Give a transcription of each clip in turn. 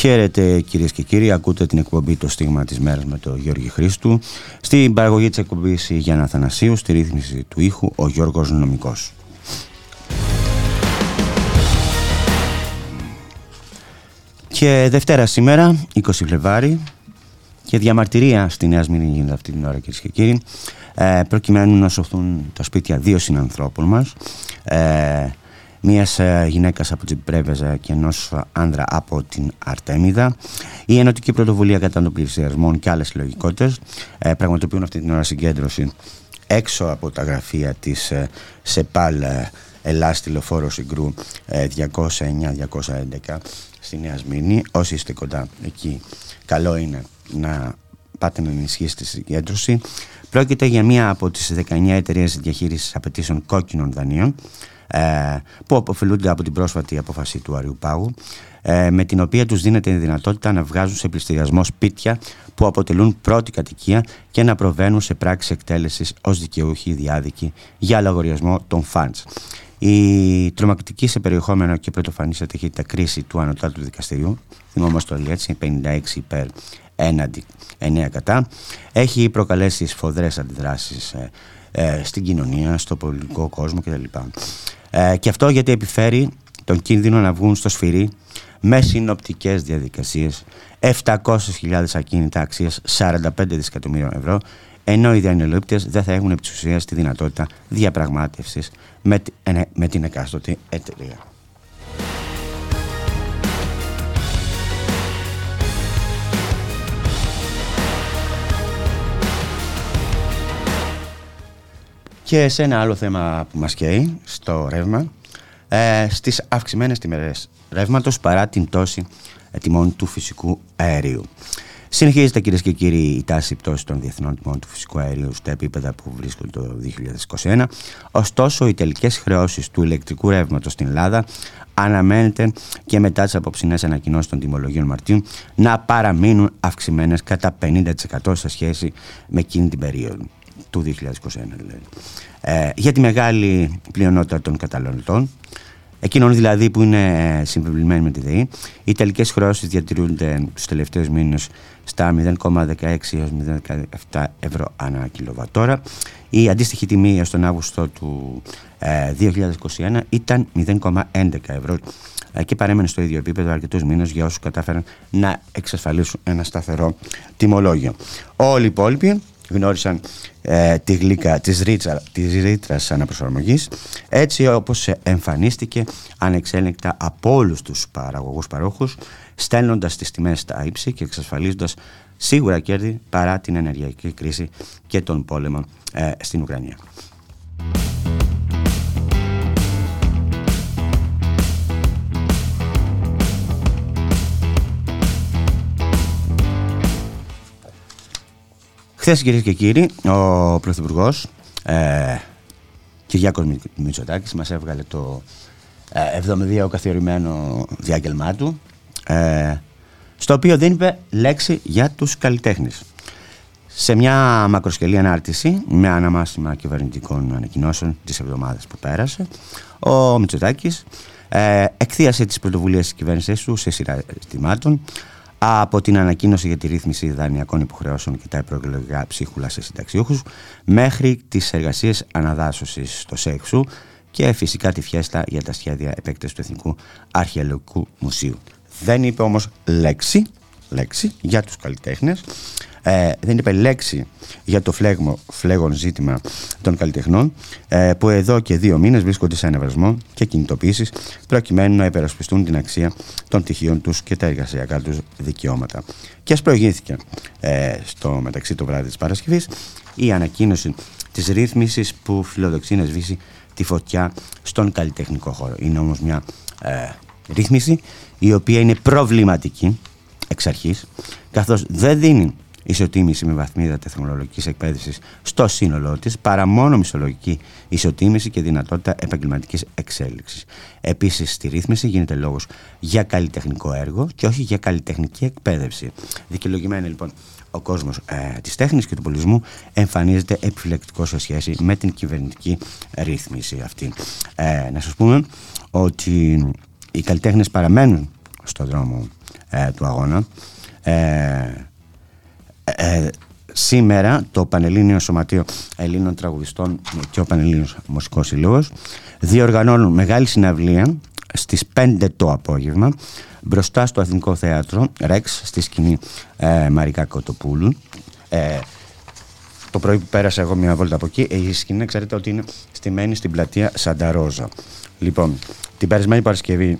Χαίρετε κυρίες και κύριοι, ακούτε την εκπομπή Το Στίγμα της Μέρας με τον Γιώργη Χρήστου. Στην παραγωγή της εκπομπής η Γιάννα Θανασίου, στη ρύθμιση του ήχου ο Γιώργος Νομικός. Και Δευτέρα σήμερα, 20 Φλεβάρι, και διαμαρτυρία στη Νέα Σμήνη γίνεται αυτή την ώρα κυρίες και κύριοι, ε, προκειμένου να σωθούν τα σπίτια δύο συνανθρώπων μας. Ε, μιας ε, γυναίκας από την Πρέβεζα και ενός άνδρα από την Αρτέμιδα. Η Ενωτική Πρωτοβουλία κατά των πλησιασμών και άλλες συλλογικότητε ε, πραγματοποιούν αυτή την ώρα συγκέντρωση έξω από τα γραφεία της ε, ΣΕΠΑΛ Ελλάς τηλεφόρο Συγκρού 209-211 στη Νέα Σμήνη. Όσοι είστε κοντά εκεί, καλό είναι να πάτε να ενισχύσετε τη συγκέντρωση. Πρόκειται για μία από τις 19 εταιρείες διαχείρισης απαιτήσεων κόκκινων δανείων ε, που αποφελούνται από την πρόσφατη απόφαση του Αριού Πάγου ε, με την οποία τους δίνεται η δυνατότητα να βγάζουν σε πληστηριασμό σπίτια που αποτελούν πρώτη κατοικία και να προβαίνουν σε πράξεις εκτέλεσης ως δικαιούχοι διάδικοι για λογαριασμό των φαντς. Η τρομακτική σε περιεχόμενο και πρωτοφανή σε ταχύτητα κρίση του Ανωτάτου Δικαστηριού, θυμόμαστε όλοι έτσι, 56 υπέρ έναντι 9 κατά, έχει προκαλέσει σφοδρές αντιδράσεις ε, ε, στην κοινωνία, στο πολιτικό κόσμο κτλ. Ε, και αυτό γιατί επιφέρει τον κίνδυνο να βγουν στο σφυρί με συνοπτικές διαδικασίες 700.000 ακίνητα αξίας 45 δισεκατομμύριων ευρώ ενώ οι διανελόπτες δεν θα έχουν επί της δυνατότητα διαπραγμάτευσης με, με την εκάστοτε εταιρεία. Και σε ένα άλλο θέμα που μας καίει, στο ρεύμα, ε, στις αυξημένες τιμές ρεύματος παρά την τόση τιμών του φυσικού αερίου. Συνεχίζεται κυρίες και κύριοι η τάση πτώσης των διεθνών τιμών του φυσικού αερίου στα επίπεδα που βρίσκονται το 2021. Ωστόσο, οι τελικές χρεώσεις του ηλεκτρικού ρεύματος στην Ελλάδα αναμένεται και μετά τις απόψινέ ανακοινώσεις των τιμολογίων Μαρτίου να παραμείνουν αυξημένες κατά 50% σε σχέση με εκείνη την περίοδο του 2021 δηλαδή. Ε, για τη μεγάλη πλειονότητα των καταναλωτών, εκείνων δηλαδή που είναι ε, συμβεβλημένοι με τη ΔΕΗ, οι τελικές χρεώσεις διατηρούνται του τελευταίους μήνες στα 0,16 έως 0,17 ευρώ ανά κιλοβατόρα. Η αντίστοιχη τιμή έως τον Αύγουστο του 2021 ε, ήταν 0,11 ευρώ ε, και παρέμενε στο ίδιο επίπεδο αρκετούς μήνες για όσους κατάφεραν να εξασφαλίσουν ένα σταθερό τιμολόγιο. Όλοι οι υπόλοιποι γνώρισαν ε, τη γλύκα της, ρίτσα, της ρήτρας αναπροσαρμογής έτσι όπως εμφανίστηκε ανεξέλεγκτα από όλους τους παραγωγούς παρόχους στέλνοντας τις τιμές στα ύψη και εξασφαλίζοντας σίγουρα κέρδη παρά την ενεργειακή κρίση και τον πόλεμο ε, στην Ουκρανία. Χθε, κυρίες και κύριοι, ο Πρωθυπουργός ε, Κυριάκος Μητσοτάκης μας έβγαλε το ε, 72 καθιερωμένο διάγγελμά του, ε, στο οποίο δεν είπε λέξη για τους καλλιτέχνες. Σε μια μακροσκελή ανάρτηση με αναμάσιμα κυβερνητικών ανακοινώσεων της εβδομάδας που πέρασε, ο Μητσοτάκης ε, εκθίασε τις πρωτοβουλίες της κυβέρνησης του σε σειρά ζητημάτων από την ανακοίνωση για τη ρύθμιση δανειακών υποχρεώσεων και τα προεκλογικά ψίχουλα σε συνταξιούχους μέχρι τις εργασίες αναδάσωσης στο ΣΕΞΟΥ και φυσικά τη φιέστα για τα σχέδια επέκτασης του Εθνικού Αρχαιολογικού Μουσείου. Δεν είπε όμως λέξη, λέξη για τους καλλιτέχνες ε, δεν είπε λέξη για το φλέγμο, φλέγον ζήτημα των καλλιτεχνών ε, που εδώ και δύο μήνες βρίσκονται σε ανεβασμό και κινητοποίησης προκειμένου να υπερασπιστούν την αξία των τυχείων τους και τα εργασιακά τους δικαιώματα. Και ας προηγήθηκε ε, στο μεταξύ το βράδυ της Παρασκευής η ανακοίνωση της ρύθμισης που φιλοδοξεί να σβήσει τη φωτιά στον καλλιτεχνικό χώρο. Είναι όμως μια ε, ρύθμιση η οποία είναι προβληματική εξ αρχής καθώς δεν δίνει ισοτίμηση με βαθμίδα τεχνολογικής εκπαίδευσης στο σύνολό της παρά μόνο μισθολογική ισοτίμηση και δυνατότητα επαγγελματικής εξέλιξης. Επίσης στη ρύθμιση γίνεται λόγος για καλλιτεχνικό έργο και όχι για καλλιτεχνική εκπαίδευση. Δικαιολογημένα λοιπόν ο κόσμος ε, της τέχνης και του πολιτισμού εμφανίζεται επιφυλακτικό σε σχέση με την κυβερνητική ρύθμιση αυτή. Ε, να σας πούμε ότι οι καλλιτέχνες παραμένουν στον δρόμο ε, του αγώνα. Ε, ε, σήμερα το Πανελλήνιο Σωματείο Ελλήνων Τραγουδιστών και ο Πανελλήνιος Μουσικός Συλλόγος διοργανώνουν μεγάλη συναυλία στις 5 το απόγευμα μπροστά στο Αθηνικό Θέατρο Ρεξ στη σκηνή ε, Μαρικά Κοτοπούλου. Ε, το πρωί που πέρασα εγώ μια βόλτα από εκεί η σκηνή ξέρετε ότι είναι στημένη στην πλατεία Σανταρόζα λοιπόν την περασμένη Παρασκευή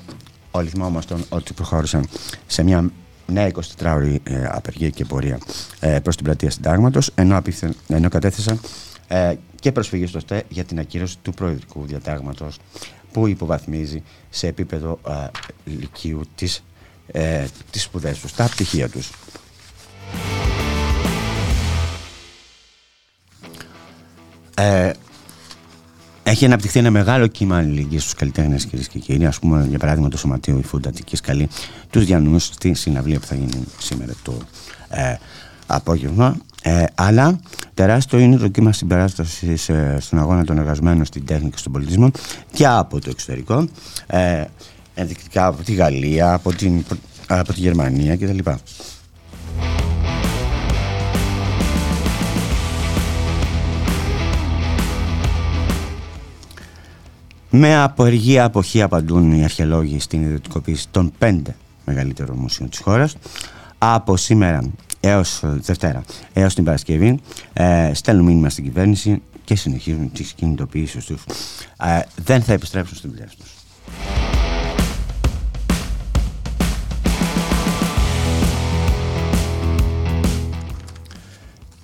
όλοι θυμόμαστε ότι προχώρησαν σε μια νέα 24ωρη ε, απεργία και πορεία ε, προς την πλατεία συντάγματος ενώ, ενώ κατέθεσαν ε, και προσφυγή στο ΣΤΕ για την ακύρωση του προεδρικού διατάγματος που υποβαθμίζει σε επίπεδο ε, λυκείου τις, ε, τις σπουδές τους, τα πτυχία τους. Ε, έχει αναπτυχθεί ένα μεγάλο κύμα αλληλεγγύης στους καλλιτέχνες, κυρίες και κύριοι. Α πούμε, για παράδειγμα, το Σωματείο η Αττική Σκαλή τους Διανού στη συναυλία που θα γίνει σήμερα το ε, απόγευμα. Ε, αλλά τεράστιο είναι το κύμα συμπεράστασης ε, στον αγώνα των εργαζομένων στην τέχνη και στον πολιτισμό και από το εξωτερικό. Ε, ενδεικτικά από τη Γαλλία, από, την, από τη Γερμανία κτλ. Με απεργία αποχή απαντούν οι αρχαιολόγοι στην ιδιωτικοποίηση των πέντε μεγαλύτερων μουσείων της χώρας. Από σήμερα έως Δευτέρα, έως την Παρασκευή, ε, στέλνουν μήνυμα στην κυβέρνηση και συνεχίζουν τις κινητοποιήσεις τους. Ε, δεν θα επιστρέψουν στην δουλειά τους.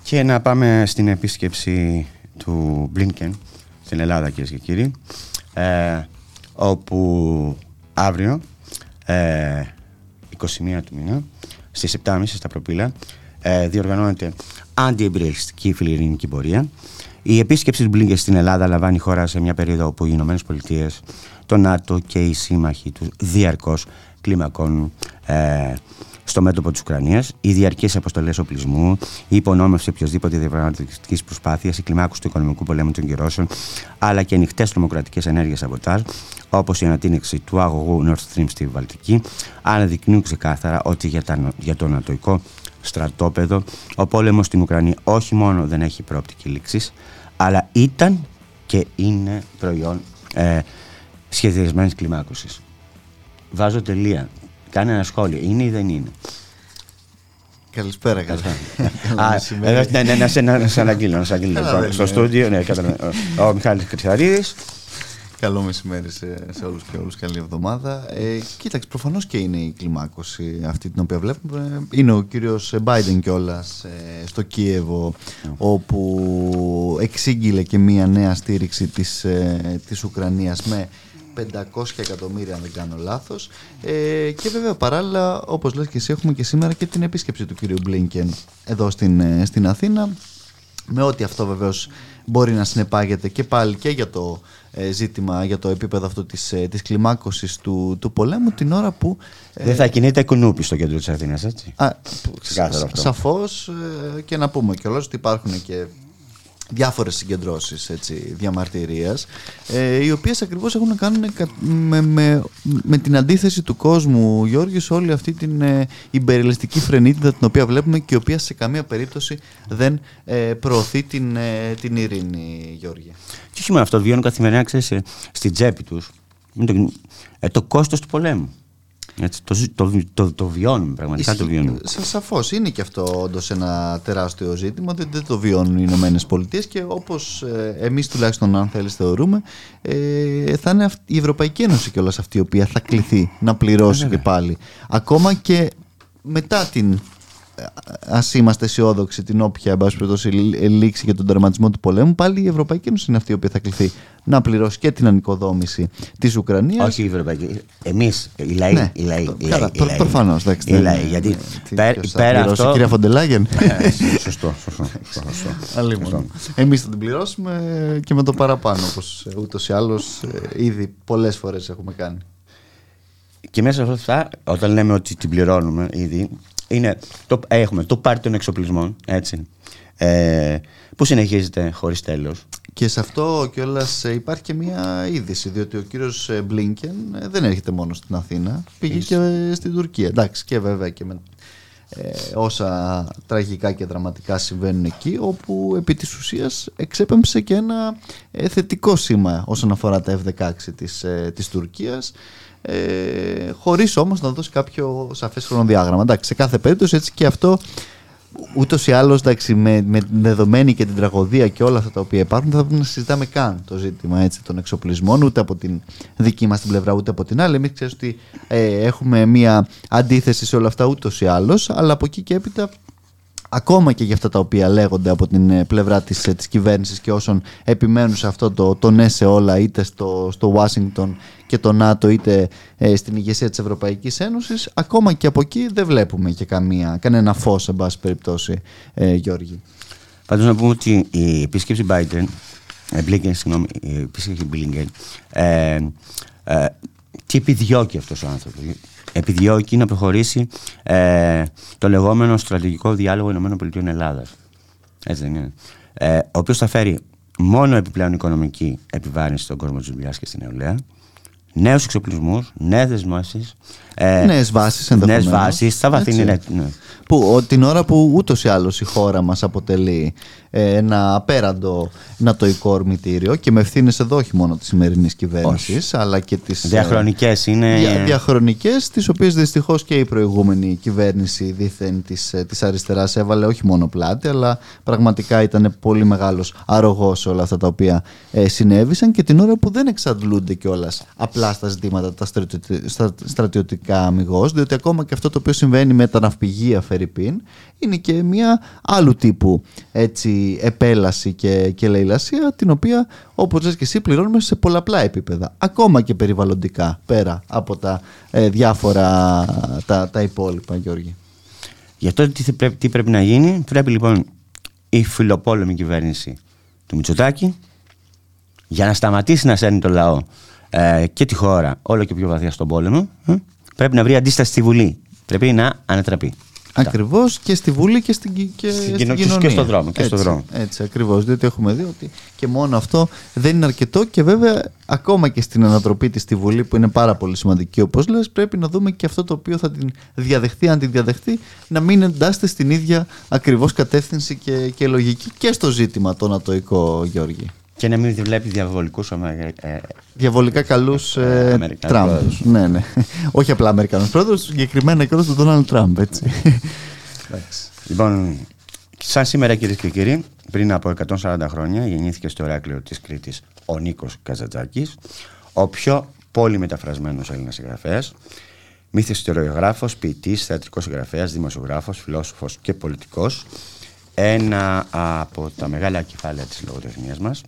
Και να πάμε στην επίσκεψη του Blinken στην Ελλάδα κυρίες και κύριοι ε, όπου αύριο ε, 21 του μήνα στις 7.30 στα Προπύλα ε, διοργανώνεται αντιεμπειριστική φιλιρινική πορεία. Η επίσκεψη του Μπλίνκε στην Ελλάδα λαμβάνει χώρα σε μια περίοδο όπου οι Ηνωμένες Πολιτείες, το ΝΑΤΟ και οι σύμμαχοι του διαρκώς κλιμακώνουν ε, στο μέτωπο της Ουκρανίας, οι διαρκείς αποστολές οπλισμού, η υπονόμευση οποιοδήποτε διαπραγματευτικής προσπάθειας, η κλιμάκωση του οικονομικού πολέμου των κυρώσεων, αλλά και ανοιχτές τρομοκρατικές ενέργειες σαμποτάζ, όπως η ανατείνεξη του αγωγού Nord Stream στη Βαλτική, αναδεικνύουν ξεκάθαρα ότι για, τα, για το ανατοϊκό στρατόπεδο ο πόλεμος στην Ουκρανία όχι μόνο δεν έχει προοπτική λήξης, αλλά ήταν και είναι προϊόν ε, σχεδιασμένης κλιμάκωσης. Βάζω τελεία. Κάνε ένα σχόλιο. Είναι ή δεν είναι; Καλησπέρα, καλησπέρα. Ναι, ναι, να σε αναγγείλω. Στο στούντιο, ναι, ο Μιχάλης Κρυθαρίδης. Καλό μεσημέρι σε, σε όλους και όλους, καλή εβδομάδα. Ε, κοίταξε, προφανώς και είναι η κλιμάκωση αυτή την οποία βλέπουμε. Είναι ο κύριος Biden κιόλας ε, στο Κίεβο, όπου εξήγηλε και μία νέα στήριξη της, ε, της Ουκρανίας με 500 εκατομμύρια αν δεν κάνω λάθος ε, και βέβαια παράλληλα όπως λες και εσύ έχουμε και σήμερα και την επίσκεψη του κυρίου Μπλίνκεν εδώ στην, ε, στην Αθήνα με ό,τι αυτό βεβαίως μπορεί να συνεπάγεται και πάλι και για το ε, ζήτημα, για το επίπεδο αυτό της, ε, της κλιμάκωσης του, του πολέμου την ώρα που... Δεν θα κινείται κουνούπι στο κέντρο της Αθήνας, έτσι; Α, Σαφώς και να πούμε κιόλας ότι υπάρχουν και διάφορες συγκεντρώσεις έτσι, διαμαρτυρίας ε, οι οποίες ακριβώς έχουν να κάνουν με, με, με την αντίθεση του κόσμου Γιώργης σε όλη αυτή την ε, υπερελιστική φρενίτιδα την οποία βλέπουμε και η οποία σε καμία περίπτωση δεν ε, προωθεί την, ε, την ειρήνη Γιώργη. Και όχι μόνο αυτό, βιώνουν καθημερινά ξέρεις, ε, στην τσέπη τους το, ε, το κόστος του πολέμου. Έτσι, το, το, το, το βιώνουμε, πραγματικά το βιώνουμε. Σαφώς είναι και αυτό όντως ένα τεράστιο ζήτημα. Δεν, δεν το βιώνουν οι Ηνωμένες Πολιτείες και όπως ε, εμείς τουλάχιστον, αν θέλεις, θεωρούμε, ε, θα είναι η Ευρωπαϊκή Ένωση κιόλας αυτή η οποία θα κληθεί να πληρώσει και πάλι. Ακόμα και μετά την ας είμαστε αισιόδοξοι την όποια εν πάση περιπτώσει, λήξη για τον τερματισμό του πολέμου, πάλι η Ευρωπαϊκή Ένωση είναι αυτή η οποία θα κληθεί να πληρώσει και την ανοικοδόμηση της Ουκρανίας. Όχι η Ευρωπαϊκή. Εμείς, οι λαοί. Ναι, οι λαοί, οι λαοί, Προφανώς. Οι λαοί. Γιατί πέρα αυτό. Κυρία Φοντελάγεν. Ναι, σωστό. σωστό. Εμείς θα την πληρώσουμε και με το παραπάνω, όπως ούτως ή άλλως ε, ήδη πολλές φορές έχουμε κάνει. Και μέσα σε αυτά, όταν λέμε ότι την πληρώνουμε ήδη, είναι το, έχουμε το πάρτι των εξοπλισμών, έτσι, ε, που συνεχίζεται χωρίς τέλος. Και σε αυτό κιόλας ε, υπάρχει και μια είδηση, διότι ο κύριος ε, Μπλίνκεν ε, δεν έρχεται μόνο στην Αθήνα, πήγε και στην Τουρκία. Εντάξει, και βέβαια και με ε, όσα τραγικά και δραματικά συμβαίνουν εκεί, όπου επί της ουσίας εξέπεμψε και ένα θετικό σήμα όσον αφορά τα F-16 της, της Τουρκίας, ε, χωρίς όμως να δώσει κάποιο σαφές χρονοδιάγραμμα. Εντάξει, σε κάθε περίπτωση έτσι και αυτό ούτως ή άλλως εντάξει, με, με δεδομένη και την τραγωδία και όλα αυτά τα οποία υπάρχουν δεν θα πρέπει να συζητάμε καν το ζήτημα έτσι, των εξοπλισμών ούτε από την δική μας την πλευρά ούτε από την άλλη. Εμείς ξέρεις ότι ε, έχουμε μια αντίθεση σε όλα αυτά ούτως ή άλλως αλλά από εκεί και έπειτα ακόμα και για αυτά τα οποία λέγονται από την ε, πλευρά της, ε, της κυβέρνησης και όσων επιμένουν σε αυτό το, το ναι σε όλα είτε στο, στο Washington και το ΝΑΤΟ είτε ε, στην ηγεσία της Ευρωπαϊκής Ένωσης ακόμα και από εκεί δεν βλέπουμε και καμία, κανένα φως σε πάση περιπτώσει ε, Γιώργη. Πάντως να πούμε ότι η επίσκεψη Biden ε, Blinken, συγγνώμη, η επίσκεψη Blinken ε, ε, τι επιδιώκει αυτός ο άνθρωπος επιδιώκει να προχωρήσει ε, το λεγόμενο στρατηγικό διάλογο ΗΠΑ Ελλάδας. Έτσι δεν είναι. Ε, ο οποίος θα φέρει μόνο επιπλέον οικονομική επιβάρυνση στον κόσμο της δουλειά και στην νεολαία, νέους εξοπλισμούς, νέες δεσμεύσεις. Ε, νέες βάσεις ενδεχομένως. Νέες βάσεις, θα βαθύνει. Ναι, ναι. Που την ώρα που ούτως ή άλλως η χώρα μας αποτελεί ε, ένα απέραντο νατοϊκό ορμητήριο και με ευθύνες εδώ όχι μόνο της σημερινής κυβέρνησης, αλλά και τι. Διαχρονικές είναι. Δια, Διαχρονικές, τις οποίες δυστυχώς και η προηγούμενη κυβέρνηση δίθεν της της ε, αριστεράς έβαλε όχι μόνο πλάτη, αλλά πραγματικά ήταν πολύ μεγάλος αρρωγός σε όλα αυτά τα οποία ε, συνέβησαν και την ώρα που δεν εξαντλούνται κιόλας απλά στα ζητήματα τα στρατιωτικά αμυγός, διότι ακόμα και αυτό το οποίο συμβαίνει με τα ναυπηγεία Φερρυπίν είναι και μια άλλου τύπου έτσι, επέλαση και, και λαιλασία την οποία όπως λες και εσύ πληρώνουμε σε πολλαπλά επίπεδα ακόμα και περιβαλλοντικά πέρα από τα ε, διάφορα τα, τα υπόλοιπα Γιώργη. Για αυτό τι πρέπει, τι πρέπει να γίνει; Πρέπει λοιπόν η φιλοπόλεμη κυβέρνηση του Μητσοτάκη για να σταματήσει να σέρνει το λαό ε, και τη χώρα όλο και πιο βαθιά στον πόλεμο ε, πρέπει να βρει αντίσταση στη Βουλή πρέπει να ανατραπεί Ακριβώς και στη Βουλή και στην, και στην, κοινωνία. Και στον δρόμο. Και έτσι, στο δρόμο. έτσι ακριβώς. Διότι έχουμε δει ότι και μόνο αυτό δεν είναι αρκετό και βέβαια ακόμα και στην ανατροπή της στη Βουλή που είναι πάρα πολύ σημαντική όπως λες, πρέπει να δούμε και αυτό το οποίο θα την διαδεχθεί, αν την διαδεχθεί, να μην εντάσσεται στην ίδια ακριβώς κατεύθυνση και, και λογική και στο ζήτημα το νατοϊκό, Γιώργη. Και να μην βλέπεις διαβολικούς ε, Διαβολικά καλούς ε, ε Τραμπ. Ναι, ναι. Όχι απλά Αμερικανούς πρόεδρους, συγκεκριμένα και του Ντόναλντ Τραμπ. Έτσι. λοιπόν, σαν σήμερα κυρίες και κύριοι, πριν από 140 χρόνια γεννήθηκε στο Εράκλειο της Κρήτης ο Νίκος Καζατζάκης, ο πιο πολύ μεταφρασμένο Έλληνας συγγραφέας, μύθιστοριογράφο, ποιητής, θεατρικός συγγραφέας, δημοσιογράφος, φιλόσοφος και πολιτικός. Ένα από τα μεγάλα κεφάλαια της λογοτεχνίας μας,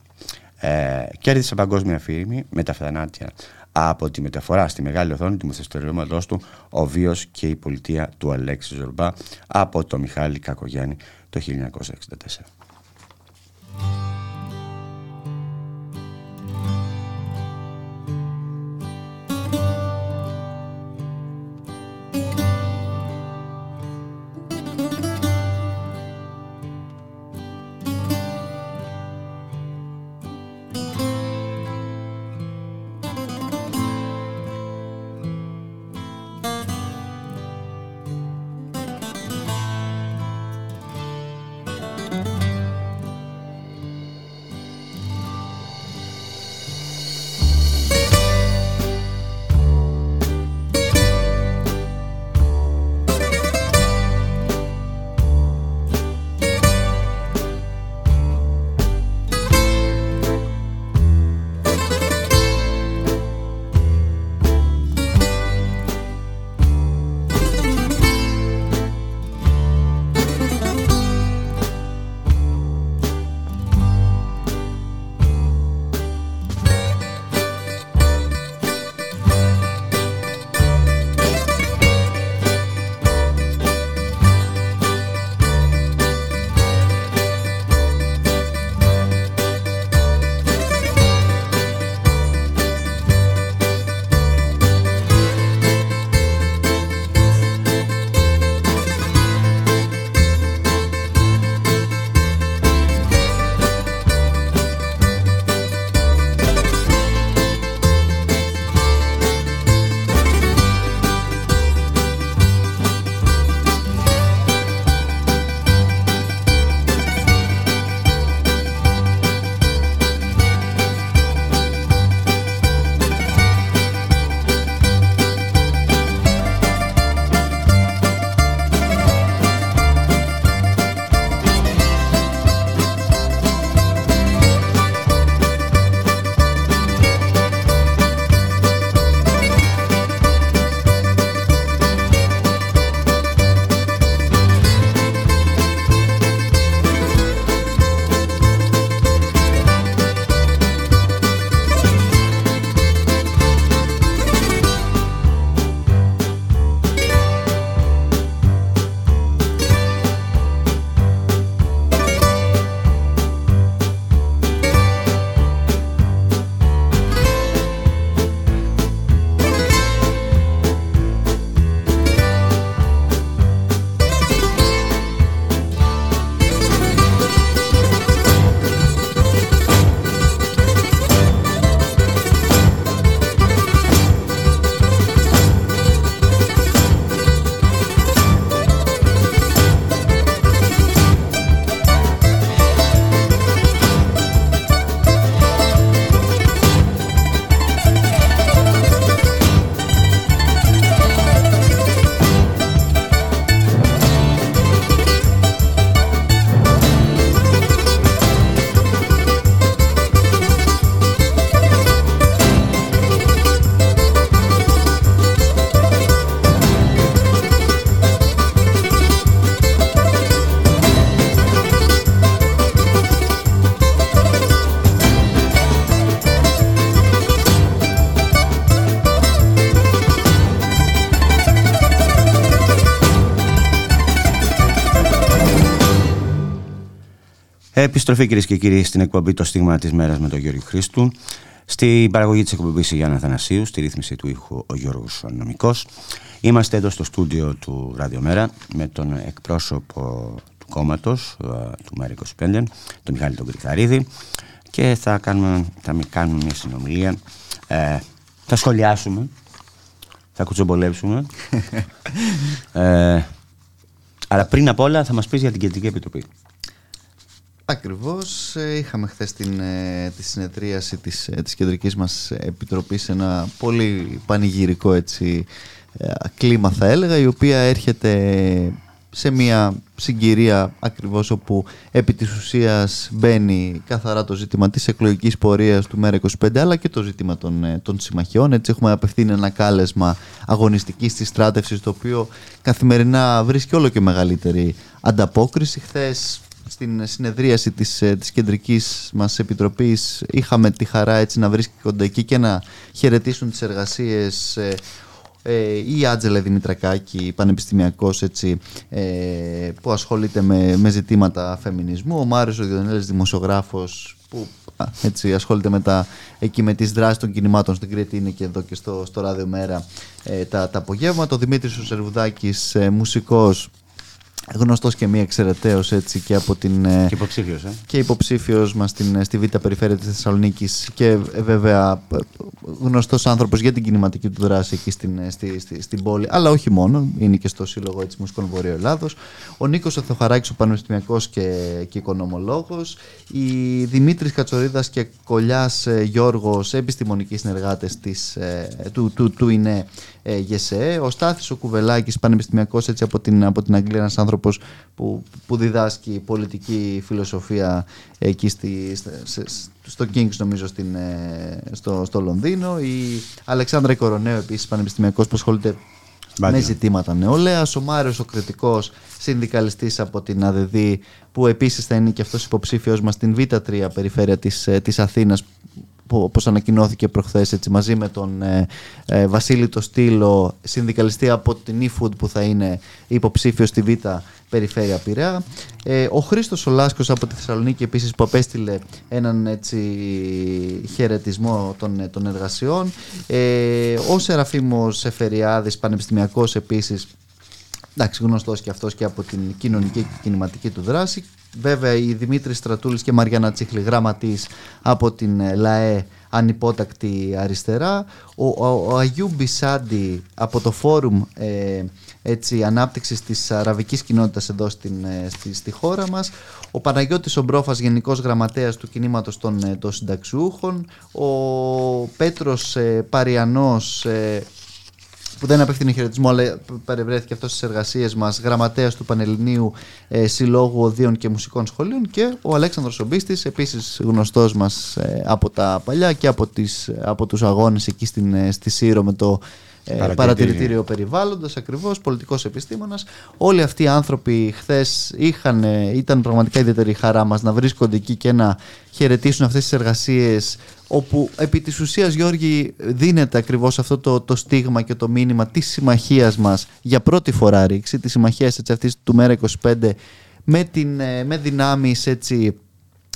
ε, κέρδισε παγκόσμια φήμη με τα θανάτια από τη μεταφορά στη μεγάλη οθόνη του μυθιστορήματος του «Ο βίος και η πολιτεία του Αλέξη Ζορμπά» από το Μιχάλη Κακογιάννη το 1964. Επιστροφή κυρίες και κύριοι στην εκπομπή Το Στίγμα της Μέρας με τον Γιώργο Χρήστου. Στην παραγωγή της εκπομπής η Γιάννα Θανασίου, στη ρύθμιση του ήχου ο Γιώργος Νομικός. Είμαστε εδώ στο στούντιο του Ραδιομέρα με τον εκπρόσωπο του κόμματος, ε, του ΜΕΡΑ25, τον Μιχάλη τον Κρυθαρίδη και θα κάνουμε, θα κάνουμε μια συνομιλία. Ε, θα σχολιάσουμε, θα κουτσομπολέψουμε. ε, αλλά πριν απ' όλα θα μας πεις για την Κεντρική Επιτροπή. Ακριβώς, ε, είχαμε χθες την, ε, τη συνεδρίαση της, ε, της Κεντρικής μας Επιτροπής ένα πολύ πανηγυρικό έτσι, κλίμα θα έλεγα η οποία έρχεται σε μια συγκυρία ακριβώς όπου επί της ουσίας μπαίνει καθαρά το ζήτημα της εκλογικής πορείας του ΜΕΡΑ25 αλλά και το ζήτημα των, των συμμαχιών. Έτσι έχουμε απευθύνει ένα κάλεσμα αγωνιστικής της στράτευσης το οποίο καθημερινά βρίσκει όλο και μεγαλύτερη ανταπόκριση. Χθες στην συνεδρίαση της, ε, της κεντρικής μας επιτροπής είχαμε τη χαρά έτσι να βρίσκονται εκεί και να χαιρετήσουν τις εργασίες ε, ε, η Άτζελα Δημητρακάκη, πανεπιστημιακός έτσι, ε, που ασχολείται με, με ζητήματα φεμινισμού, ο Μάριος ο Διονέλης δημοσιογράφος που έτσι, ασχολείται με, τα, εκεί με τις δράσεις των κινημάτων στην Κρήτη είναι και εδώ και στο, στο Ράδιο Μέρα ε, τα, τα απογεύματα, ο Δημήτρης ο Σερβουδάκης, ε, μουσικός γνωστός και μία εξαιρεταίος έτσι και από την... Ε, και υποψήφιος, ε; Και υποψήφιος μας στην, ε, στη Β' Περιφέρεια της Θεσσαλονίκης και βέβαια γνωστός άνθρωπος για την κινηματική του δράση εκεί στην, στη, στη, στην πόλη, αλλά όχι μόνο, είναι και στο Σύλλογο έτσι, Μουσικών Βορείου Ελλάδος. Ο Νίκος ο Θεοχαράκης, ο πανεπιστημιακός και, και οικονομολόγος. Η Δημήτρης Κατσορίδας και Κολιάς Γιώργος, επιστημονικοί συνεργάτες της, του, του, του ΙΝΕ ΓΕΣΕ. Ο Στάθης ο Κουβελάκης, πανεπιστημιακός έτσι, από, την, από την Αγγλία, ένας άνθρωπος που, που διδάσκει πολιτική φιλοσοφία εκεί στη, στο King's νομίζω στην, ε, στο, στο Λονδίνο η Αλεξάνδρα Κορονέο επίσης πανεπιστημιακός που ασχολείται με ζητήματα νεολαία. Ο Μάριος ο κριτικός συνδικαλιστής από την ΑΔΔ, που επίσης θα είναι και αυτός υποψήφιος μας στην Β3 περιφέρεια της της ε, Αθήνας, όπως ανακοινώθηκε προχθές έτσι, μαζί με τον ε, ε, Βασίλη το Στήλο συνδικαλιστή από την eFood που θα είναι υποψήφιο στη Β' περιφέρεια Πειραιά. Ε, ο Χρήστος Ολάσκος από τη Θεσσαλονίκη επίσης που απέστειλε έναν έτσι, χαιρετισμό των, των εργασιών. Ε, ο Σεραφείμος Εφεριάδης, πανεπιστημιακός επίσης εντάξει, γνωστός και αυτός και από την κοινωνική και κινηματική του δράση. Βέβαια, η Δημήτρης Στρατούλης και Μαριάννα Τσίχλη, γραμματή από την ε, ΛΑΕ, ανυπότακτη αριστερά. Ο, ο, ο Αγίου Μπισάντι από το Φόρουμ ε, έτσι, Ανάπτυξης της Αραβικής Κοινότητας εδώ στην, ε, στη, στη χώρα μας. Ο Παναγιώτης Ομπρόφας, Γενικός Γραμματέας του Κινήματος των, ε, των Συνταξιούχων. Ο Πέτρος ε, Παριανός, που δεν απευθύνει χαιρετισμό, αλλά παρευρέθηκε αυτό στις εργασίες μας, γραμματέας του Πανελληνίου ε, Συλλόγου Οδείων και Μουσικών Σχολείων και ο Αλέξανδρος Ομπίστη, επίσης γνωστός μας ε, από τα παλιά και από, τις, από τους αγώνες εκεί στην, ε, στη Σύρο με το ε, παρατηρητήριο περιβάλλοντος ακριβώς, πολιτικός επιστήμονας. Όλοι αυτοί οι άνθρωποι χθες ήταν πραγματικά ιδιαίτερη χαρά μας να βρίσκονται εκεί και να χαιρετήσουν αυτές τις εργασίες όπου επί της ουσίας Γιώργη δίνεται ακριβώς αυτό το, το στίγμα και το μήνυμα της συμμαχίας μας για πρώτη φορά ρήξη, της συμμαχίας έτσι, αυτής του ΜΕΡΑ25 με, την, ε, με δυνάμεις έτσι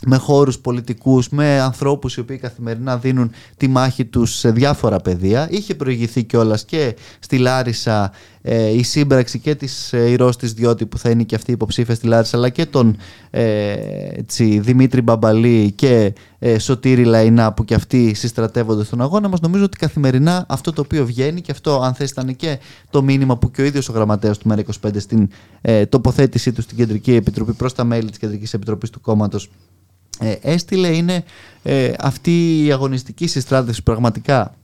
με χώρους πολιτικούς, με ανθρώπους οι οποίοι καθημερινά δίνουν τη μάχη τους σε διάφορα πεδία. Είχε προηγηθεί κιόλας και στη Λάρισα ε, η σύμπραξη και της ε, Ηρώς της Διώτη που θα είναι και αυτή η υποψήφια στη Λάρισα αλλά και τον ε, έτσι, Δημήτρη Μπαμπαλή και ε, Σωτήρη Λαϊνά που και αυτοί συστρατεύονται στον αγώνα μας νομίζω ότι καθημερινά αυτό το οποίο βγαίνει και αυτό αν θες ήταν και το μήνυμα που και ο ίδιος ο γραμματέας του ΜΕΡΑ25 στην ε, τοποθέτησή του στην Κεντρική Επιτροπή προς τα μέλη της Κεντρικής Επιτροπής του κόμματος ε, έστειλε είναι ε, αυτή η αγωνιστική συστράτευση πραγματικά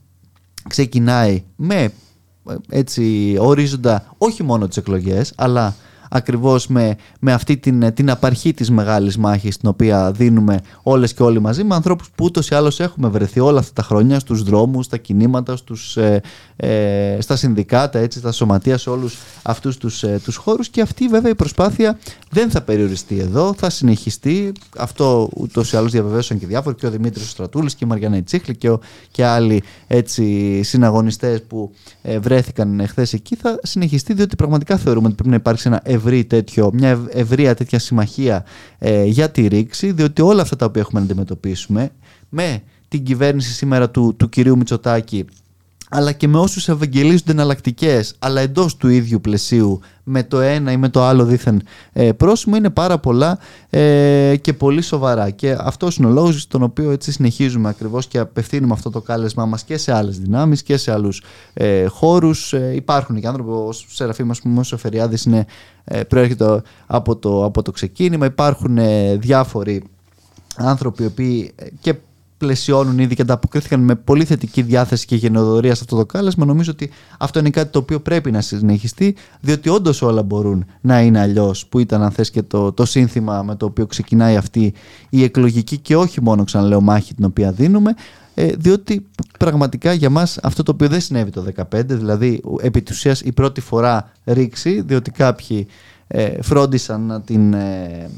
ξεκινάει με ε, έτσι ορίζοντα όχι μόνο τις εκλογές αλλά ακριβώς με, με αυτή την, την απαρχή της μεγάλης μάχης την οποία δίνουμε όλες και όλοι μαζί με ανθρώπους που ούτως ή άλλως έχουμε βρεθεί όλα αυτά τα χρόνια στους δρόμους, στα κινήματα, στους, ε, ε, στα συνδικάτα, έτσι, στα σωματεία, σε όλους αυτούς τους, ε, τους χώρους και αυτή βέβαια η προσπάθεια δεν θα περιοριστεί εδώ, θα συνεχιστεί. Αυτό ούτως ή άλλως διαβεβαίωσαν και διάφοροι, και ο Δημήτρης Στρατούλης και η Μαριανή Τσίχλη και, ο, και άλλοι έτσι, συναγωνιστές που ε, βρέθηκαν χθες εκεί. Θα συνεχιστεί διότι πραγματικά θεωρούμε ότι πρέπει να υπάρξει ένα ευρύ τέτοιο, μια ευρεία τέτοια συμμαχία ε, για τη ρήξη, διότι όλα αυτά τα οποία έχουμε να αντιμετωπίσουμε με την κυβέρνηση σήμερα του, του κυρίου Μητσοτάκη αλλά και με όσους ευαγγελίζονται εναλλακτικές, αλλά εντός του ίδιου πλαισίου με το ένα ή με το άλλο δίθεν ε, πρόσημο είναι πάρα πολλά ε, και πολύ σοβαρά. Και αυτός είναι ο λόγος στον οποίο έτσι συνεχίζουμε ακριβώς και απευθύνουμε αυτό το κάλεσμά μας και σε άλλες δυνάμεις και σε άλλους ε, χώρους. Ε, υπάρχουν και άνθρωποι ο Σεραφείμ ας πούμε ο Φεριάδης είναι, ε, προέρχεται από το, από το ξεκίνημα. Υπάρχουν ε, διάφοροι άνθρωποι οι οποίοι και πλαισιώνουν ήδη και ανταποκρίθηκαν με πολύ θετική διάθεση και γενοδορία σε αυτό το κάλεσμα, νομίζω ότι αυτό είναι κάτι το οποίο πρέπει να συνεχιστεί, διότι όντως όλα μπορούν να είναι αλλιώς, που ήταν αν θες και το, το σύνθημα με το οποίο ξεκινάει αυτή η εκλογική και όχι μόνο ξαναλέω μάχη την οποία δίνουμε, ε, διότι πραγματικά για μας αυτό το οποίο δεν συνέβη το 2015, δηλαδή επί η πρώτη φορά ρήξη, διότι κάποιοι ε, φρόντισαν να την ε,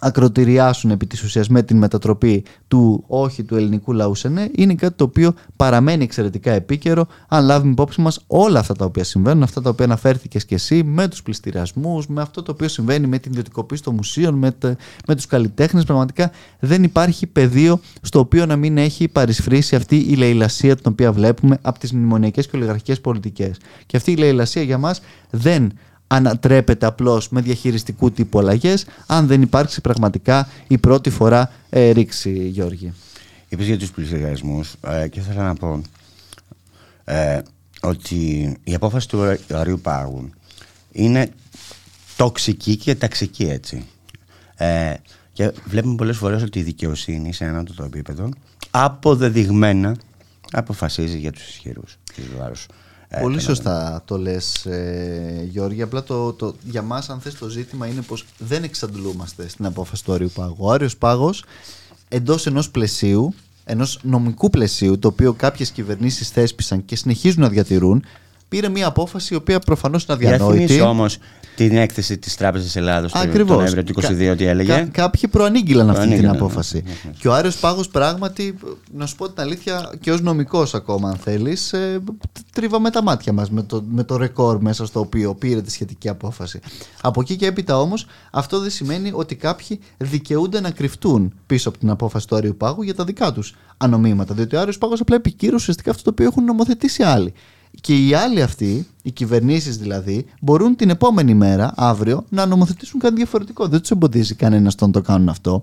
ακροτηριάσουν επί της ουσίας με την μετατροπή του όχι του ελληνικού λαού σε ναι, είναι κάτι το οποίο παραμένει εξαιρετικά επίκαιρο αν λάβουμε υπόψη μας όλα αυτά τα οποία συμβαίνουν, αυτά τα οποία αναφέρθηκες και εσύ με τους πληστηριασμούς, με αυτό το οποίο συμβαίνει με την ιδιωτικοποίηση των μουσείων, με, τε, με τους καλλιτέχνες, πραγματικά δεν υπάρχει πεδίο στο οποίο να μην έχει παρισφρήσει αυτή η λαιλασία την οποία βλέπουμε από τις μνημονιακές και ολιγαρχικές πολιτικές. Και αυτή η λαιλασία για μας δεν ανατρέπεται απλώς με διαχειριστικού τύπου αλλαγές, αν δεν υπάρξει πραγματικά η πρώτη φορά ε, ρήξη, Γιώργη. Είπες για τους πληστηριασμούς ε, και ήθελα να πω ε, ότι η απόφαση του Αρίου Πάγου είναι τοξική και ταξική έτσι. Ε, και βλέπουμε πολλές φορές ότι η δικαιοσύνη σε ένα το επίπεδο αποδεδειγμένα αποφασίζει για τους ισχυρούς. Ε, Πολύ σωστά το λες ε, Γιώργη, απλά το, το, για μας αν θες το ζήτημα είναι πως δεν εξαντλούμαστε στην απόφαση του Άριου Πάγου. Ο Άριος Πάγος εντός ενός πλαισίου, ενός νομικού πλαισίου, το οποίο κάποιες κυβερνήσεις θέσπισαν και συνεχίζουν να διατηρούν, πήρε μια απόφαση η οποία προφανώς είναι αδιανόητη. Για όμως την έκθεση της Τράπεζας Ελλάδος τον Νοέμβριο του 2022, τι έλεγε. Κα, κάποιοι προανήγγυλαν αυτή την απόφαση. Ναι, ναι. Και ο Άριος Πάγος, πράγματι, να σου πω την αλήθεια, και ως νομικός ακόμα, αν θέλεις, ε, τρίβαμε τα μάτια μας με το, με το ρεκόρ μέσα στο οποίο πήρε τη σχετική απόφαση. Από εκεί και έπειτα όμως, αυτό δεν σημαίνει ότι κάποιοι δικαιούνται να κρυφτούν πίσω από την απόφαση του Άριου Πάγου για τα δικά τους ανομήματα. Διότι ο Άριος Πάγος απλά επικύρωσε ουσιαστικά αυτό το οποίο έχουν νομοθετήσει άλλοι. Και οι άλλοι αυτοί, οι κυβερνήσεις δηλαδή, μπορούν την επόμενη μέρα, αύριο, να νομοθετήσουν κάτι διαφορετικό. Δεν τους εμποδίζει κανένας να το κάνουν αυτό.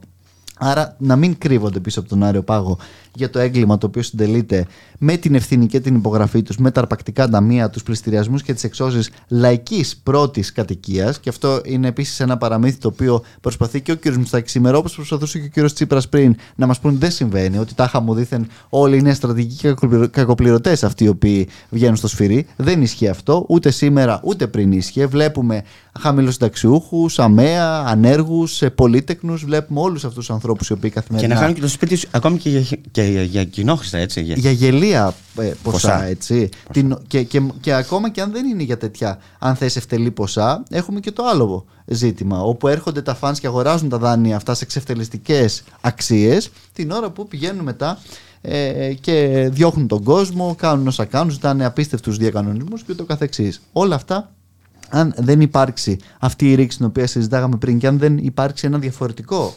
Άρα να μην κρύβονται πίσω από τον Άριο Πάγο για το έγκλημα το οποίο συντελείται με την ευθύνη και την υπογραφή τους, με τα αρπακτικά ταμεία, τους πληστηριασμούς και τις εξώσεις λαϊκής πρώτης κατοικίας. Και αυτό είναι επίσης ένα παραμύθι το οποίο προσπαθεί και ο κ. Μιστάκη σήμερα, όπως προσπαθούσε και ο κ. Τσίπρας πριν, να μας πούνε δεν συμβαίνει, ότι τάχα μου δίθεν όλοι είναι στρατηγικοί κακοπληρωτές αυτοί οι οποίοι βγαίνουν στο σφυρί. Δεν ισχύει αυτό, ούτε σήμερα ούτε πριν ίσχυε. Βλέπουμε χαμηλοσυνταξιούχους, αμαία, ανέργους, πολίτεκνου. Βλέπουμε όλους αυτούς τους ανθρώπους οι οποίοι καθημερινά. Και να χάνουν και το σπίτι ακόμη και για, και για, για κοινόχρηστα, έτσι. Για, για γελία ε, ποσά, έτσι. Την, και, και, και, ακόμα και αν δεν είναι για τέτοια, αν θες ευτελή ποσά, έχουμε και το άλλο ζήτημα. Όπου έρχονται τα φανς και αγοράζουν τα δάνεια αυτά σε εξευτελιστικές αξίες, την ώρα που πηγαίνουν μετά ε, και διώχνουν τον κόσμο, κάνουν όσα κάνουν, ζητάνε απίστευτους διακανονισμούς και ούτω καθεξής. Όλα αυτά αν δεν υπάρξει αυτή η ρήξη την οποία συζητάγαμε πριν και αν δεν υπάρξει ένα διαφορετικό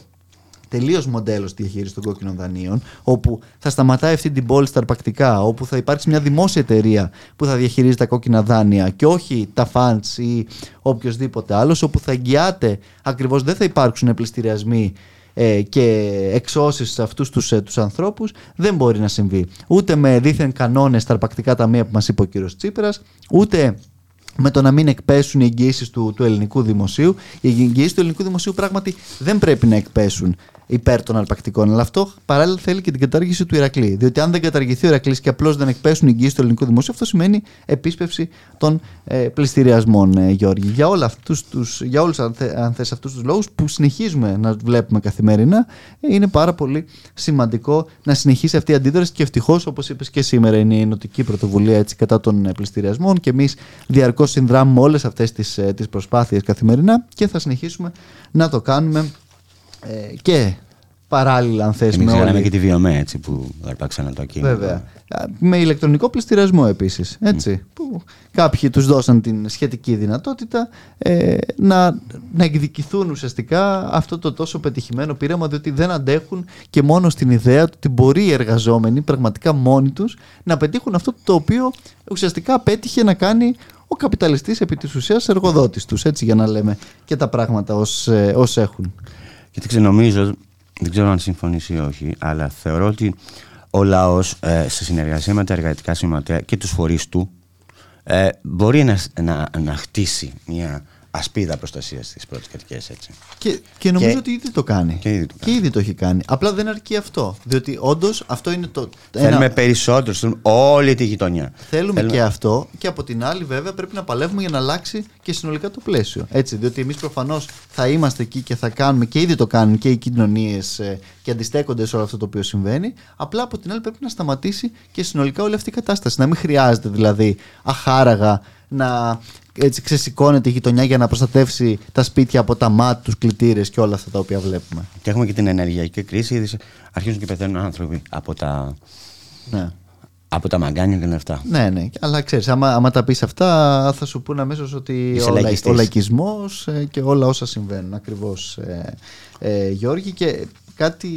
τελείως μοντέλος στη διαχείριση των κόκκινων δανείων, όπου θα σταματάει αυτή την πόλη στα αρπακτικά, όπου θα υπάρξει μια δημόσια εταιρεία που θα διαχειρίζει τα κόκκινα δάνεια και όχι τα funds ή οποιοδήποτε άλλος, όπου θα εγγυάται ακριβώς δεν θα υπάρξουν πληστηριασμοί ε, και εξώσεις σε αυτούς τους ε, τους ανθρώπους, δεν μπορεί να συμβεί. Ούτε με δίθεν κανόνες στα αρπακτικά ταμεία που μας είπε ο κύριος Τσίπρας, ούτε με το να μην εκπέσουν οι εγγύησει του, του ελληνικού δημοσίου. Οι εγγύησει του ελληνικού δημοσίου πράγματι δεν πρέπει να εκπέσουν υπέρ των αρπακτικών. Αλλά αυτό παράλληλα θέλει και την κατάργηση του Ηρακλή. Διότι αν δεν καταργηθεί ο Ηρακλής και απλώς δεν εκπέσουν οι εγγύησει του ελληνικού δημοσίου, αυτό σημαίνει επίσπευση των ε, πληστηριασμών, ε, Γιώργη. Για, όλα αυτούς τους, για όλους αν, θε, αν θες αυτούς τους λόγους που συνεχίζουμε να βλέπουμε καθημερινά, ε, είναι πάρα πολύ σημαντικό να συνεχίσει αυτή η αντίδραση και ευτυχώς, όπως είπες και σήμερα, είναι η ενωτική πρωτοβουλία έτσι, κατά των ε, πληστηριασμών και εμείς διαρκώς Δυστυχώς συνδράμουμε όλες αυτές τις, ε, τις προσπάθειες καθημερινά και θα συνεχίσουμε να το κάνουμε ε, και παράλληλα αν θες Εμείς με ξέραμε όλη- και τη βιομέ έτσι που αρπάξανε το κείμενο. Βέβαια. Α, Με ηλεκτρονικό πληστηριασμό επίσης, έτσι, που κάποιοι τους δώσαν την σχετική δυνατότητα ε, να, να εκδικηθούν ουσιαστικά αυτό το τόσο πετυχημένο πείραμα διότι δεν αντέχουν και μόνο στην ιδέα του ότι μπορεί οι εργαζόμενοι πραγματικά μόνοι τους να πετύχουν αυτό το οποίο ουσιαστικά πέτυχε να κάνει ο καπιταλιστής επί της ουσίας εργοδότης τους, έτσι για να λέμε και τα πράγματα ως, ε, ως έχουν. Κοίταξε, νομίζω, δεν ξέρω αν συμφωνήσει ή όχι, αλλά θεωρώ ότι ο λαός ε, σε συνεργασία με τα εργατικά σωματεία και τους φορείς του ε, μπορεί να, να, να χτίσει μια ασπίδα προστασίας στις πρώτες κατοικίε έτσι. Και, και νομίζω Και- ότι ήδη το κάνει. και ήδη το Και ήδη το έχει κάνει. Απλά δεν αρκεί αυτό. Διότι όντως αυτό είναι το. Θέλουμε ένα- περισσότερο, θέλουμε όλη τη γειτονιά. Θέλουμε και αυτό και από την άλλη βέβαια πρέπει να παλεύουμε για να αλλάξει και συνολικά το πλαίσιο. Έτσι, διότι εμείς προφανώς θα είμαστε εκεί και θα κάνουμε και ήδη το κάνουν και οι κοινωνίες ε, και αντιστέκονται σε όλο αυτό το οποίο συμβαίνει. Απλά από την άλλη πρέπει να σταματήσει και συνολικά όλη αυτή η κατάσταση. Να μην χρειάζεται δηλαδή αχάραγα να έτσι ξεσηκώνεται η γειτονιά για να προστατεύσει τα σπίτια από τα μάτ, τους κλητήρες και όλα αυτά τα οποία βλέπουμε. Και έχουμε και την ενεργειακή κρίση. ήδη Αρχίζουν και πεθαίνουν άνθρωποι από τα, Ναι. από τα μαγκάνια και αυτά. Ναι, ναι. Αλλά ξέρεις, άμα, άμα τα πεις αυτά, θα σου πούνε αμέσως ότι Είσαι ο, λα, λαϊκιστής. ο λαϊκισμός και όλα όσα συμβαίνουν. Ακριβώς, ε, ε, Γιώργη. Και κάτι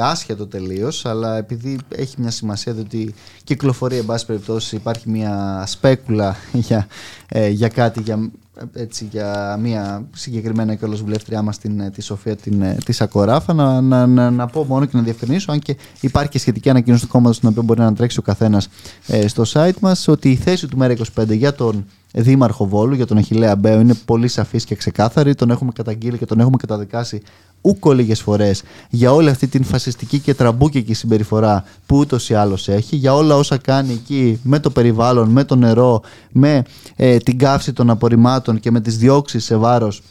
άσχετο τελείως, αλλά επειδή έχει μια σημασία διότι κυκλοφορεί, εν πάση περιπτώσει, υπάρχει μια σπέκουλα για, ε, για κάτι, για, έτσι, για μια συγκεκριμένα και όλος βουλεύτριά μας την, ε, τη Σοφία την, ε, τη Σακοράφα να, να, να, να πω μόνο και να διευκρινίσω αν και υπάρχει και σχετική ανακοίνωση του κόμματος την οποία μπορεί να τρέξει ο καθένας ε, στο site μας ότι η θέση του ΜΕΡΑ25 για τον Δήμαρχο Βόλου, για τον Αχιλέα Μπέο είναι πολύ σαφής και ξεκάθαρη. Τον έχουμε καταγγείλει και τον έχουμε καταδικάσει ούκο λίγες φορές για όλη αυτή την φασιστική και τραμπούκικη συμπεριφορά που ούτως ή άλλως έχει, για όλα όσα κάνει εκεί με το περιβάλλον, με το νερό, με ε, την καύση των απορριμμάτων και με τις διώξεις σε βάρος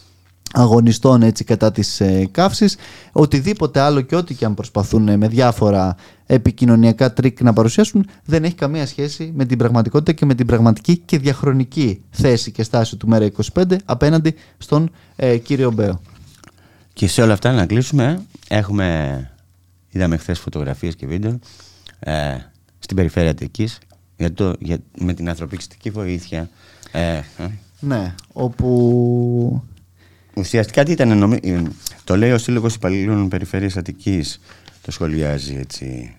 αγωνιστών έτσι κατά της ε, καύσης οτιδήποτε άλλο και ό,τι και αν προσπαθούν ε, με διάφορα επικοινωνιακά τρικ να παρουσιάσουν δεν έχει καμία σχέση με την πραγματικότητα και με την πραγματική και διαχρονική θέση και στάση του ΜΕΡΑ25 απέναντι στον ε, κύριο Μπέο. Και σε όλα αυτά να κλείσουμε, έχουμε, είδαμε χθες φωτογραφίες και βίντεο ε, στην περιφέρεια Αττικής για το, για, με την ανθρωπιστική βοήθεια. Ε, ε, Ναι, όπου ουσιαστικά τι ήταν, νομι- ε, το λέει ο Σύλλογος Υπαλλήλων Περιφέρειας Αττικής, το σχολιάζει έτσι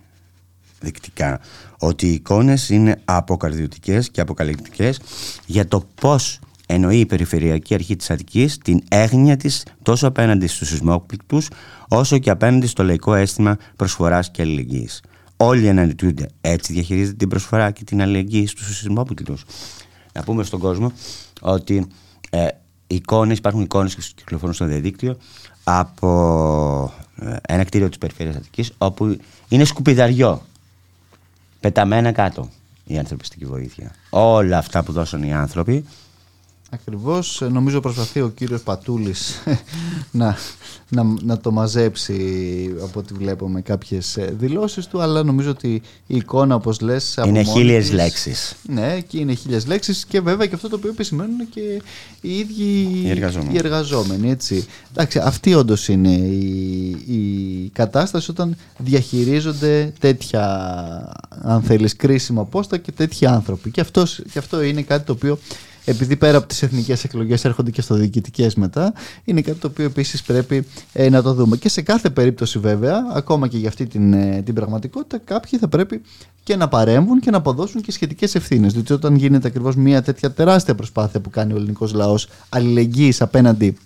δεκτικά, ότι οι εικόνες είναι αποκαρδιωτικές και αποκαλυπτικές για το πώς εννοεί η Περιφερειακή Αρχή της Αττικής την έγνοια της τόσο απέναντι στους σεισμόπληκτους όσο και απέναντι στο λαϊκό αίσθημα προσφοράς και αλληλεγγύης. Όλοι αναλυτούνται. Έτσι διαχειρίζεται την προσφορά και την αλληλεγγύη στους σεισμόπληκτους. Να πούμε στον κόσμο ότι ε, εικόνες, υπάρχουν εικόνες που κυκλοφορούν στο διαδίκτυο από ε, ένα κτίριο της Περιφέρειας Αττικής όπου είναι σκουπιδαριό πεταμένα κάτω η ανθρωπιστική βοήθεια. Όλα αυτά που δώσαν οι άνθρωποι Ακριβώς, ε, νομίζω προσπαθεί ο κύριος Πατούλης να, να, να το μαζέψει από ό,τι βλέπω με κάποιες ε, δηλώσεις του, αλλά νομίζω ότι η εικόνα όπως λες από είναι μόνη χίλιες της- λέξεις. Ναι, και είναι χίλιες λέξεις και βέβαια και αυτό το οποίο επισημαίνουν και οι ίδιοι Οι εργαζόμενοι. οι εργαζόμενοι, έτσι. Εντάξει, αυτή όντως είναι η, η κατάσταση όταν διαχειρίζονται τέτοια, αν θέλεις, κρίσιμα πόστα και τέτοιοι άνθρωποι. Και, αυτός, και αυτό είναι κάτι το οποίο επειδή πέρα από τις εθνικές εκλογές έρχονται και στο διοικητικές μετά, είναι κάτι το οποίο επίσης πρέπει ε, να το δούμε. Και σε κάθε περίπτωση βέβαια, ακόμα και για αυτή την, ε, την πραγματικότητα, κάποιοι θα πρέπει και να παρέμβουν και να αποδώσουν και σχετικές ευθύνες. Διότι όταν γίνεται ακριβώς μια τέτοια τεράστια προσπάθεια που κάνει ο ελληνικός λαός αλληλεγγύης απέναντι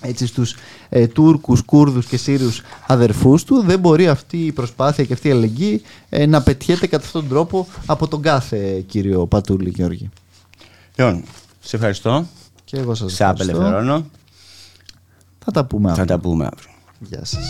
έτσι στους ε, Τούρκους, Κούρδους και Σύριους αδερφούς του δεν μπορεί αυτή η προσπάθεια και αυτή η αλληλεγγύη ε, να πετιέται κατά αυτόν τον τρόπο από τον κάθε κύριο Πατούλη Γιώργη. Λοιπόν, σε ευχαριστώ. Και εγώ σας Σε ευχαριστώ. απελευθερώνω. Θα τα πούμε Θα αύριο. τα πούμε αύριο. Γεια σας.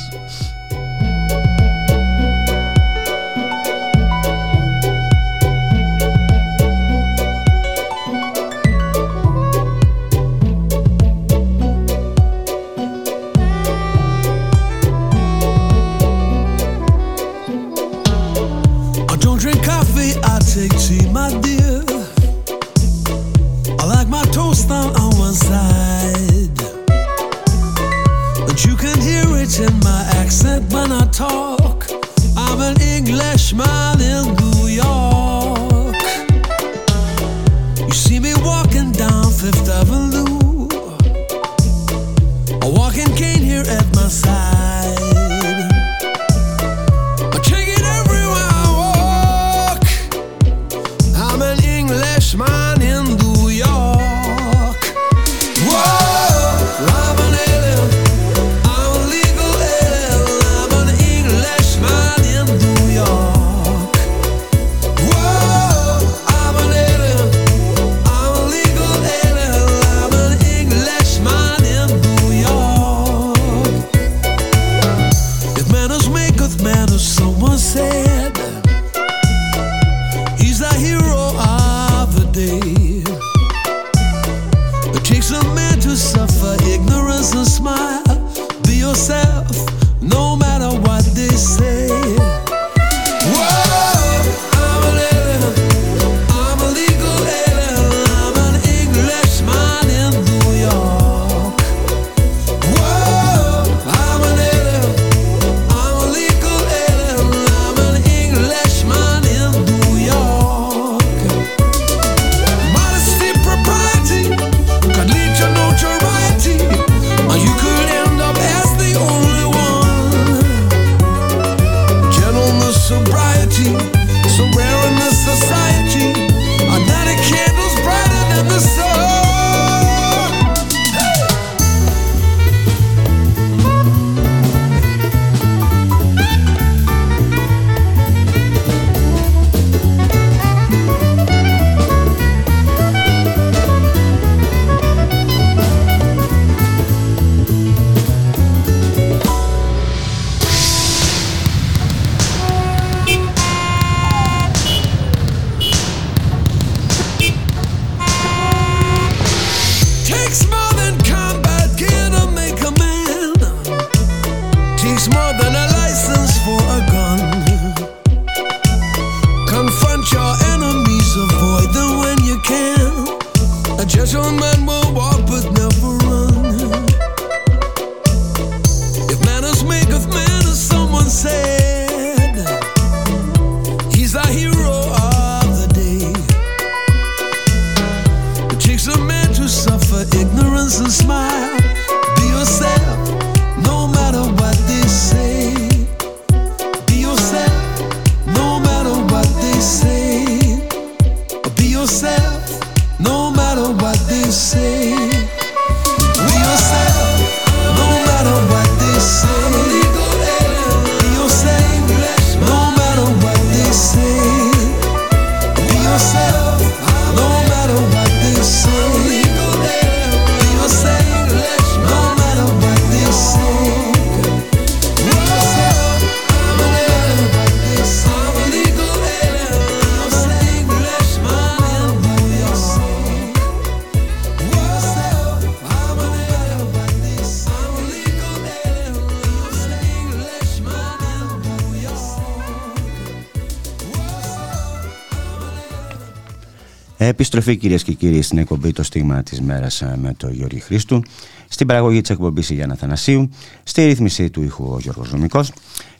Επιστροφή κυρίες και κύριοι στην εκπομπή Το Στίγμα της Μέρας με τον Γιώργη Χρήστου. Στην παραγωγή της εκπομπής η Γιάννα Θανασίου. Στη ρύθμιση του ήχου ο Γιώργος Νομικός.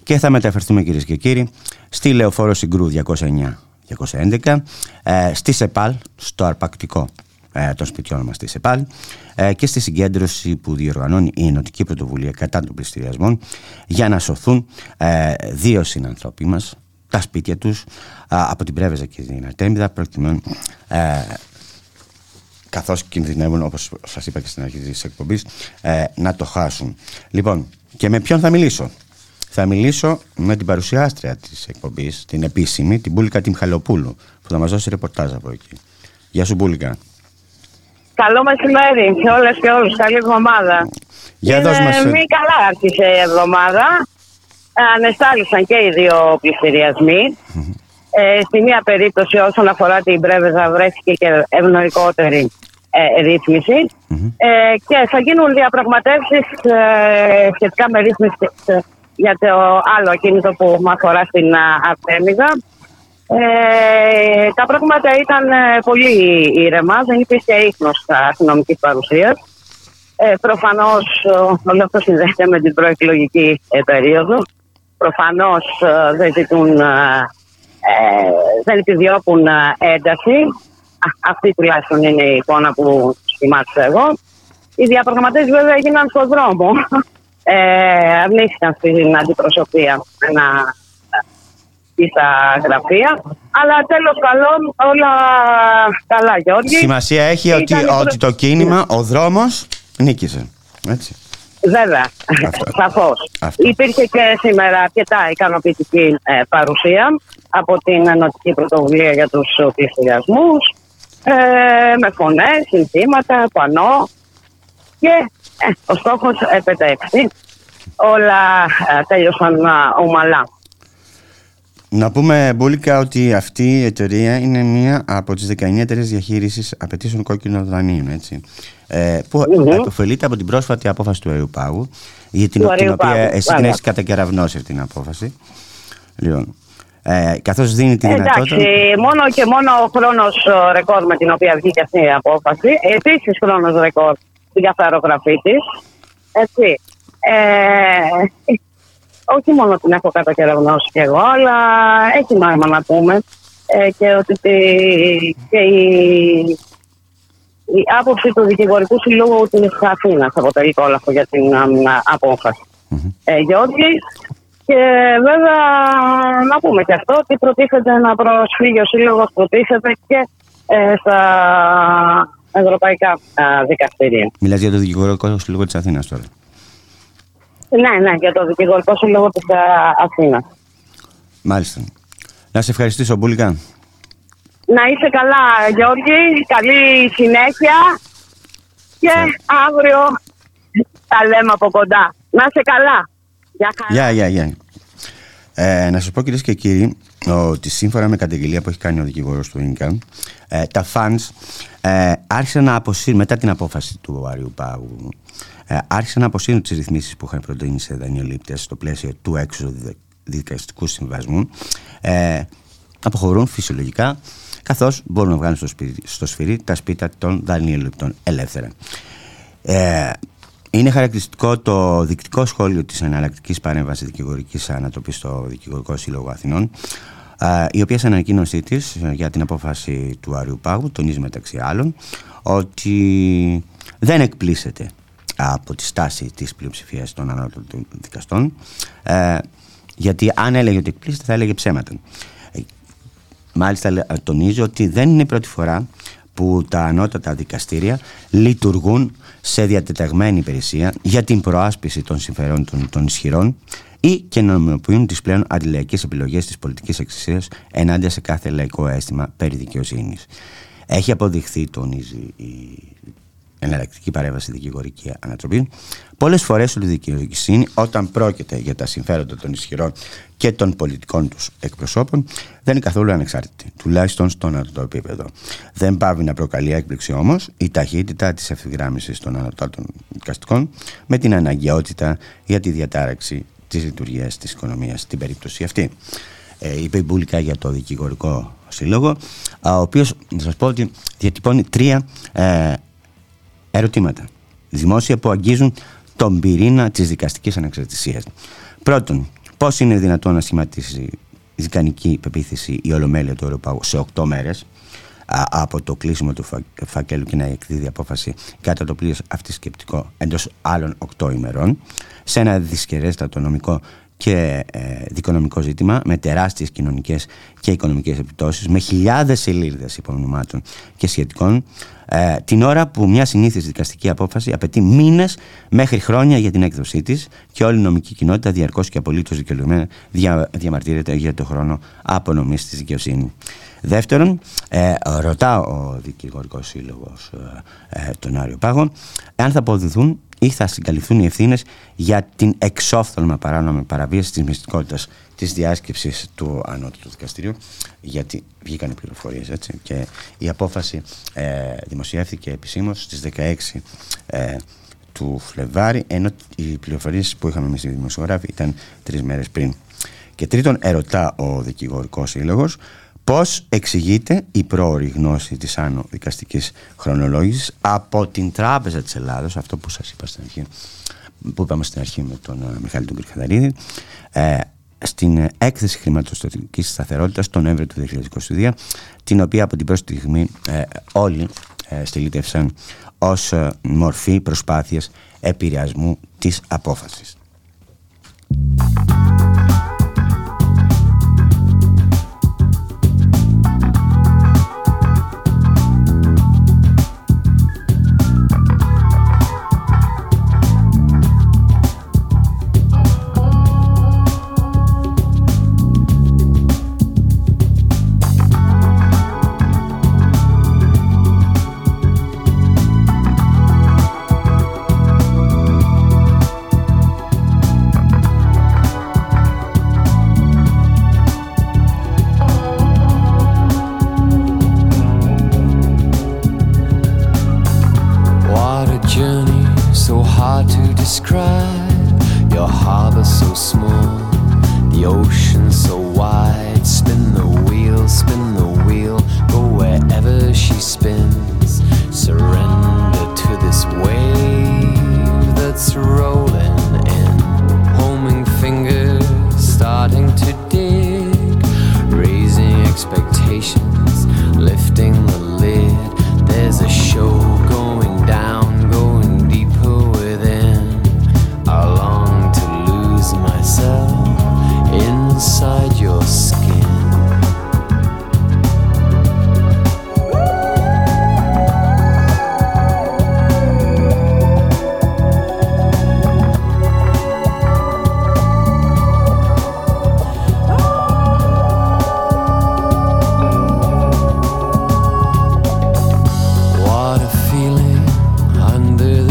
Και θα μεταφερθούμε κυρίες και κύριοι στη Λεωφόρο Συγκρού 209-211. Ε, στη ΣΕΠΑΛ, στο αρπακτικό ε, των σπιτιών μας στη ΣΕΠΑΛ ε, και στη συγκέντρωση που διοργανώνει η Ενωτική Πρωτοβουλία κατά των πληστηριασμών για να σωθούν ε, δύο συνανθρώποι μας τα σπίτια τους α, από την Πρέβεζα και την Αρτέμιδα προκειμένου ε, καθώς κινδυνεύουν όπως σας είπα και στην αρχή της εκπομπής ε, να το χάσουν. Λοιπόν, και με ποιον θα μιλήσω; Θα μιλήσω με την παρουσιάστρια της εκπομπής, την επίσημη, την Μπούλικα Τιμχαλοπούλου που θα μας δώσει ρεπορτάζ από εκεί. Γεια σου Μπούλικα. Καλό μεσημέρι σε όλες και όλους. Καλή εβδομάδα. Για δώσ' μας... Είναι μη καλά άρχισε η εβδομάδα. Ανεστάλησαν και οι δύο πληστηριασμοί. Ε, στη μία περίπτωση όσον αφορά την Πρέβεζα βρέθηκε και ευνοϊκότερη ε, ρύθμιση. Ε, και θα γίνουν διαπραγματεύσεις ε, σχετικά με ρύθμιση ε, για το άλλο ακίνητο που με αφορά στην α, Αρτέμιδα. Ε, τα πράγματα ήταν ε, πολύ ήρεμα, δεν υπήρχε ίχνος αστυνομικής παρουσίας. Ε, Ε, προφανώς ε, όλο αυτό συνδέεται με την προεκλογική ε, περίοδο. Προφανώς ε, δεν ζητούν, ε, ε, δεν επιδιώκουν ε, ένταση. Α, αυτή τουλάχιστον είναι η εικόνα που σχημάτισα εγώ. Οι διαπραγματεύσεις βέβαια έγιναν στον δρόμο. Ε, αρνήθηκαν στην αντιπροσωπεία να μπει στα γραφεία. Αλλά τέλος καλών όλα καλά, Γιώργη. Σημασία έχει Ήταν ότι, η προ- ότι το κίνημα, ο δρόμος νίκησε. Έτσι. Βέβαια, Αυτό. σαφώς. Αυτό. Υπήρχε και σήμερα αρκετά ικανοποιητική ε, παρουσία από την Ενωτική Πρωτοβουλία για τους πληστηριασμού. Ε, με φωνές, συνθήματα, πανό και ε, ο στόχος επετεύχθη. Όλα ε, τέλειωσαν ε, ομαλά. Να πούμε, Μπούλικα, ότι αυτή η εταιρεία είναι μία από τις 19 εταιρείες διαχείρισης απαιτήσεων κόκκινων δανείων, έτσι. Ε, που Μμμ. επωφελείται από την πρόσφατη απόφαση του Αερίου Πάγου, για την, Του την Αερίου οποία Πάγου, εσύ την βέβαια. έχεις κατακεραυνώσει αυτή την απόφαση. Λοιπόν, ε, καθώς δίνει τη δυνατότητα... Εντάξει, μόνο και μόνο ο χρόνος ε, ρεκόρ με την οποία βγήκε αυτή η απόφαση. Επίσης χρόνος ρεκόρ στην καθαρογραφή της. Έτσι. Ε, όχι μόνο την έχω κατακεραυνώσει κι εγώ, αλλά έχει νόημα να πούμε ε, και ότι τη- και η, η άποψη του Δικηγορικού Συλλόγου της Αθήνας αποτελεί κόλαφο για την α, απόφαση. Ε, Γιώργη, και βέβαια να πούμε και αυτό ότι προτίθεται να προσφύγει ο Σύλλογος, προτίθεται και ε, στα ευρωπαϊκά α, δικαστήρια. Μιλάς για το δικηγορικό σύλλογο της Αθήνας τώρα. Ναι, ναι, για το Δικηγορικό Σύλλογο της α, Αθήνας. Μάλιστα. Να σε ευχαριστήσω, Μπούλικα. Να είσαι καλά, Γιώργη. Καλή συνέχεια. Και αύριο τα λέμε από κοντά. Να είσαι καλά. Γεια χαρά. Γεια, γεια, γεια. Ε, να σας πω κυρίες και κύριοι ότι σύμφωνα με καταγγελία που έχει κάνει ο δικηγόρος του Ίνκα, ε, τα funds ε, άρχισαν να αποσύρουν μετά την απόφαση του Άριου Πάγου. Ε, άρχισαν να αποσύρουν τις ρυθμίσεις που είχαν προτείνει σε δανειολήπτες στο πλαίσιο του έξω διδα- δικαστικού συμβασμού. Ε, αποχωρούν φυσιολογικά καθώς μπορούν να βγάλουν στο, σπίτι, στο σφυρί τα σπίτα των δανειολήπτων ελεύθερα. Ε, είναι χαρακτηριστικό το δικτικό σχόλιο της εναλλακτικής παρέμβασης δικηγορικής ανατροπής στο Δικηγορικό Σύλλογο Αθηνών α, η οποία σε ανακοίνωσή της για την απόφαση του Άριου Πάγου τονίζει μεταξύ άλλων ότι δεν εκπλήσεται από τη στάση της πλειοψηφίας των ανώτατων δικαστών ε, γιατί αν έλεγε ότι εκπλήσεται θα έλεγε ψέματα. Ε, Μάλιστα λέ- τονίζει ότι δεν είναι η πρώτη φορά που τα ανώτατα δικαστήρια λειτουργούν σε διατεταγμένη υπηρεσία για την προάσπιση των συμφερόντων των ισχυρών ή και νομιμοποιούν τις πλέον αντιλαϊκές επιλογές της πολιτικής εξουσίας ενάντια σε κάθε λαϊκό αίσθημα περί δικαιοσύνης. Έχει αποδειχθεί, τονίζει η εναλλακτική παρέμβαση δικηγορική ανατροπή. Πολλές φορές η δικαιοσύνη, όταν πρόκειται για τα συμφέροντα των ισχυρών και των πολιτικών τους εκπροσώπων, δεν είναι καθόλου ανεξάρτητη, τουλάχιστον στον ανωτό επίπεδο. Δεν πάβει να προκαλεί έκπληξη όμως η ταχύτητα της ευθυγράμμισης των ανωτάτων δικαστικών με την αναγκαιότητα για τη διατάραξη της λειτουργίας της οικονομίας στην περίπτωση αυτή. Ε, είπε η Μπούλικα για το δικηγορικό σύλλογο, α, ο οποίος, να σας πω ότι διατυπώνει τρία ε, ερωτήματα. Δημόσια που αγγίζουν τον πυρήνα της δικαστικής ανεξαρτησίας. Πρώτον, πώς είναι δυνατόν να σχηματίσει δικανική πεποίθηση η Ολομέλεια του Ευρωπαίου σε 8 μέρες α, από το κλείσιμο του φα, φακέλου και να εκδίδει απόφαση κατά το πλήρως αυτή σκεπτικό εντός άλλων 8 ημερών σε ένα δυσκερέστατο νομικό και ε, δικονομικό ζήτημα με τεράστιες κοινωνικές και οικονομικές επιπτώσεις με χιλιάδες σελίδες υπονομάτων και σχετικών ε, την ώρα που μια συνήθις δικαστική απόφαση απαιτεί μήνες μέχρι χρόνια για την έκδοσή της και όλη η νομική κοινότητα διαρκώς και απολύτως δικαιολογημένα δια, διαμαρτύρεται για το χρόνο απονομής της δικαιοσύνης. Δεύτερον, ε, ρωτά ο δικηγορικός σύλλογος ε, ε, τον Άριο Πάγο εάν θα αποδειθούν ή θα συγκαλυφθούν οι ευθύνες για την εξόφθαλμα παράνομη παραβίαση της μυστικότητας της διάσκεψης του Ανώτατου Δικαστηρίου. Γιατί βγήκαν οι πληροφορίες έτσι. Και η απόφαση ε, δημοσιεύθηκε επισήμως στις 16 ε, του Φλεβάρι, ενώ οι πληροφορίες που είχαμε εμείς οι δημοσιογράφοι ήταν τρεις μέρες πριν. Και τρίτον, ερωτά ο δικηγορικός σύλλογος Πώς εξηγείται η πρόορη γνώση της άνω δικαστικής χρονολόγησης από την Τράπεζα της Ελλάδος, αυτό που σας είπα στην αρχή, που είπαμε στην αρχή με τον ε, Μιχάλη τον Κρυχαδαρίδη, ε, στην έκθεση χρηματοστατικής σταθερότητας τον Νοέμβριο του 2022, την οποία από την πρώτη στιγμή ε, όλοι ε, στελίτευσαν ως ε, μορφή προσπάθειας επηρεασμού της απόφασης.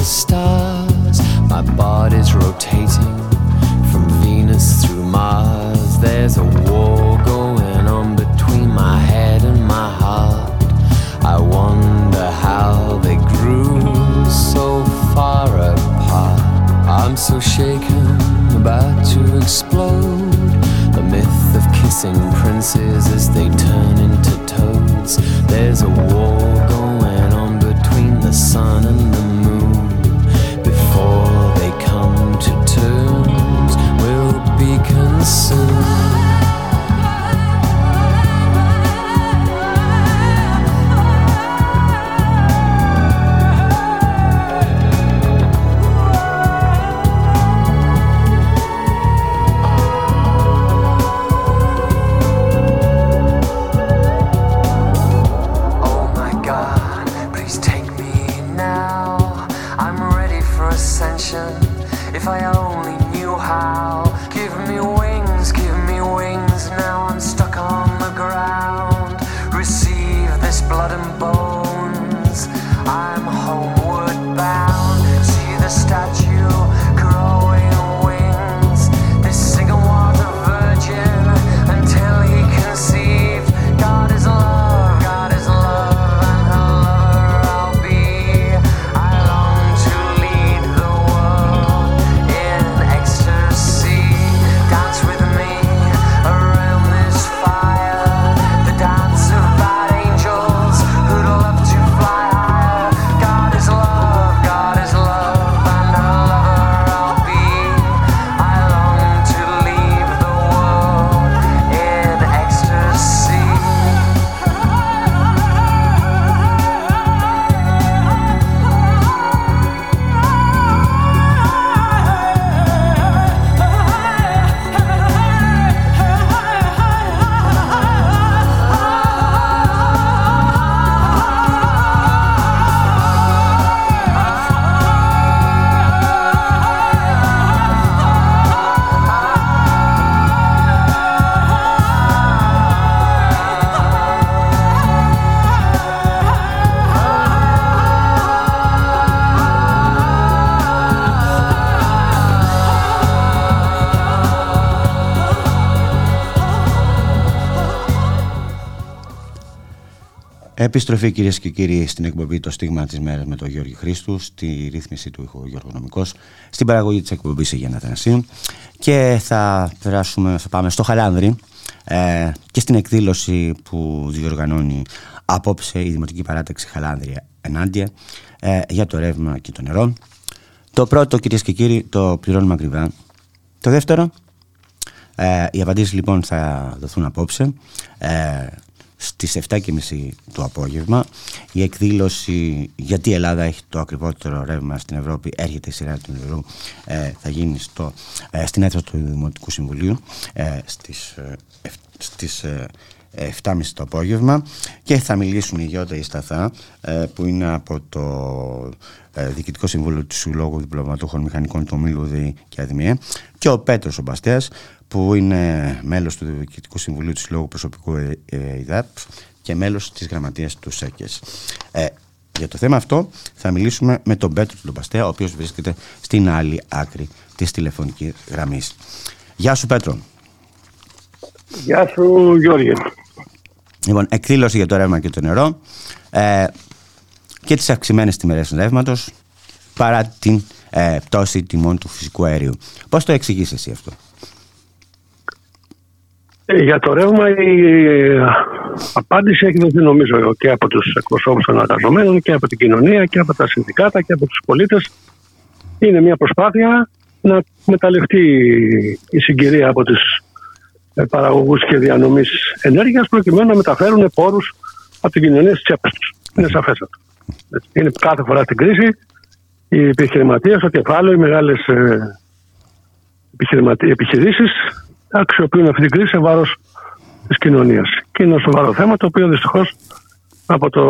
the stars. My body's rotating from Venus through Mars. There's a war going on between my head and my heart. I wonder how they grew so far apart. I'm so shaken, about to explode. The myth of kissing princes as they turn into toads. There's a war going on between the sun and the soon. Επιστροφή κυρίες και κύριοι στην εκπομπή Το Στίγμα της Μέρας με τον Γιώργη Χρήστου, στη ρύθμιση του ήχου Γιώργος Νομικός, στην παραγωγή της εκπομπής Αγία Αθανασίου. Και θα περάσουμε, θα πάμε στο Χαλάνδρη, ε, και στην εκδήλωση που διοργανώνει απόψε η Δημοτική Παράταξη Χαλάνδρια ενάντια ε, για το ρεύμα και το νερό. Το πρώτο κυρίες και κύριοι το πληρώνουμε ακριβά. Το δεύτερο, ε, οι απαντήσεις λοιπόν θα δοθούν απόψε ε, στις 7.30 το απόγευμα. Η εκδήλωση γιατί η Ελλάδα έχει το ακριβότερο ρεύμα στην Ευρώπη έρχεται η σειρά του νερού ε, θα γίνει στο, ε, στην αίθουσα του Δημοτικού Συμβουλίου ε, στις, ε, στις 7.30 το απόγευμα και θα μιλήσουν η Γιώτα Ισταθά που είναι από το Διοικητικό Συμβούλιο του Συλλόγου Διπλωματούχων Μηχανικών του Ομίλου και Αδημία και ο Πέτρος ο που είναι μέλος του Διοικητικού Συμβουλίου του Συλλόγου Προσωπικού ΕΙΔΑΠ και μέλος της γραμματείας του ΣΕΚΕΣ. Ε, για το θέμα αυτό θα μιλήσουμε με τον Πέτρο του Λομπαστέα, ο οποίος βρίσκεται στην άλλη άκρη της τηλεφωνικής γραμμής. Γεια σου Πέτρο. Γεια σου Γιώργη. Λοιπόν, εκδήλωση για το ρεύμα και το νερό ε, και τις αυξημένες τιμές ρεύματος παρά την ε, πτώση τιμών του φυσικού αερίου. Πώς το εξηγείς εσύ αυτό; Ε, για το ρεύμα η ε, απάντηση έχει δοθεί νομίζω και από τους εκπροσώπους των εργαζομένων και από την κοινωνία και από τα συνδικάτα και από τους πολίτες. Είναι μια προσπάθεια να μεταλλευτεί η συγκυρία από τις ε, παραγωγούς και διανομής ενέργειας προκειμένου να μεταφέρουν πόρους από την κοινωνία στις τσέπες τους. Είναι σαφές αυτό. Είναι κάθε φορά στην κρίση οι επιχειρηματίες, το κεφάλαιο, οι μεγάλες επιχειρήσεις αξιοποιούν αυτή την κρίση σε βάρος της κοινωνίας. Και είναι ένα σοβαρό θέμα το οποίο δυστυχώς από το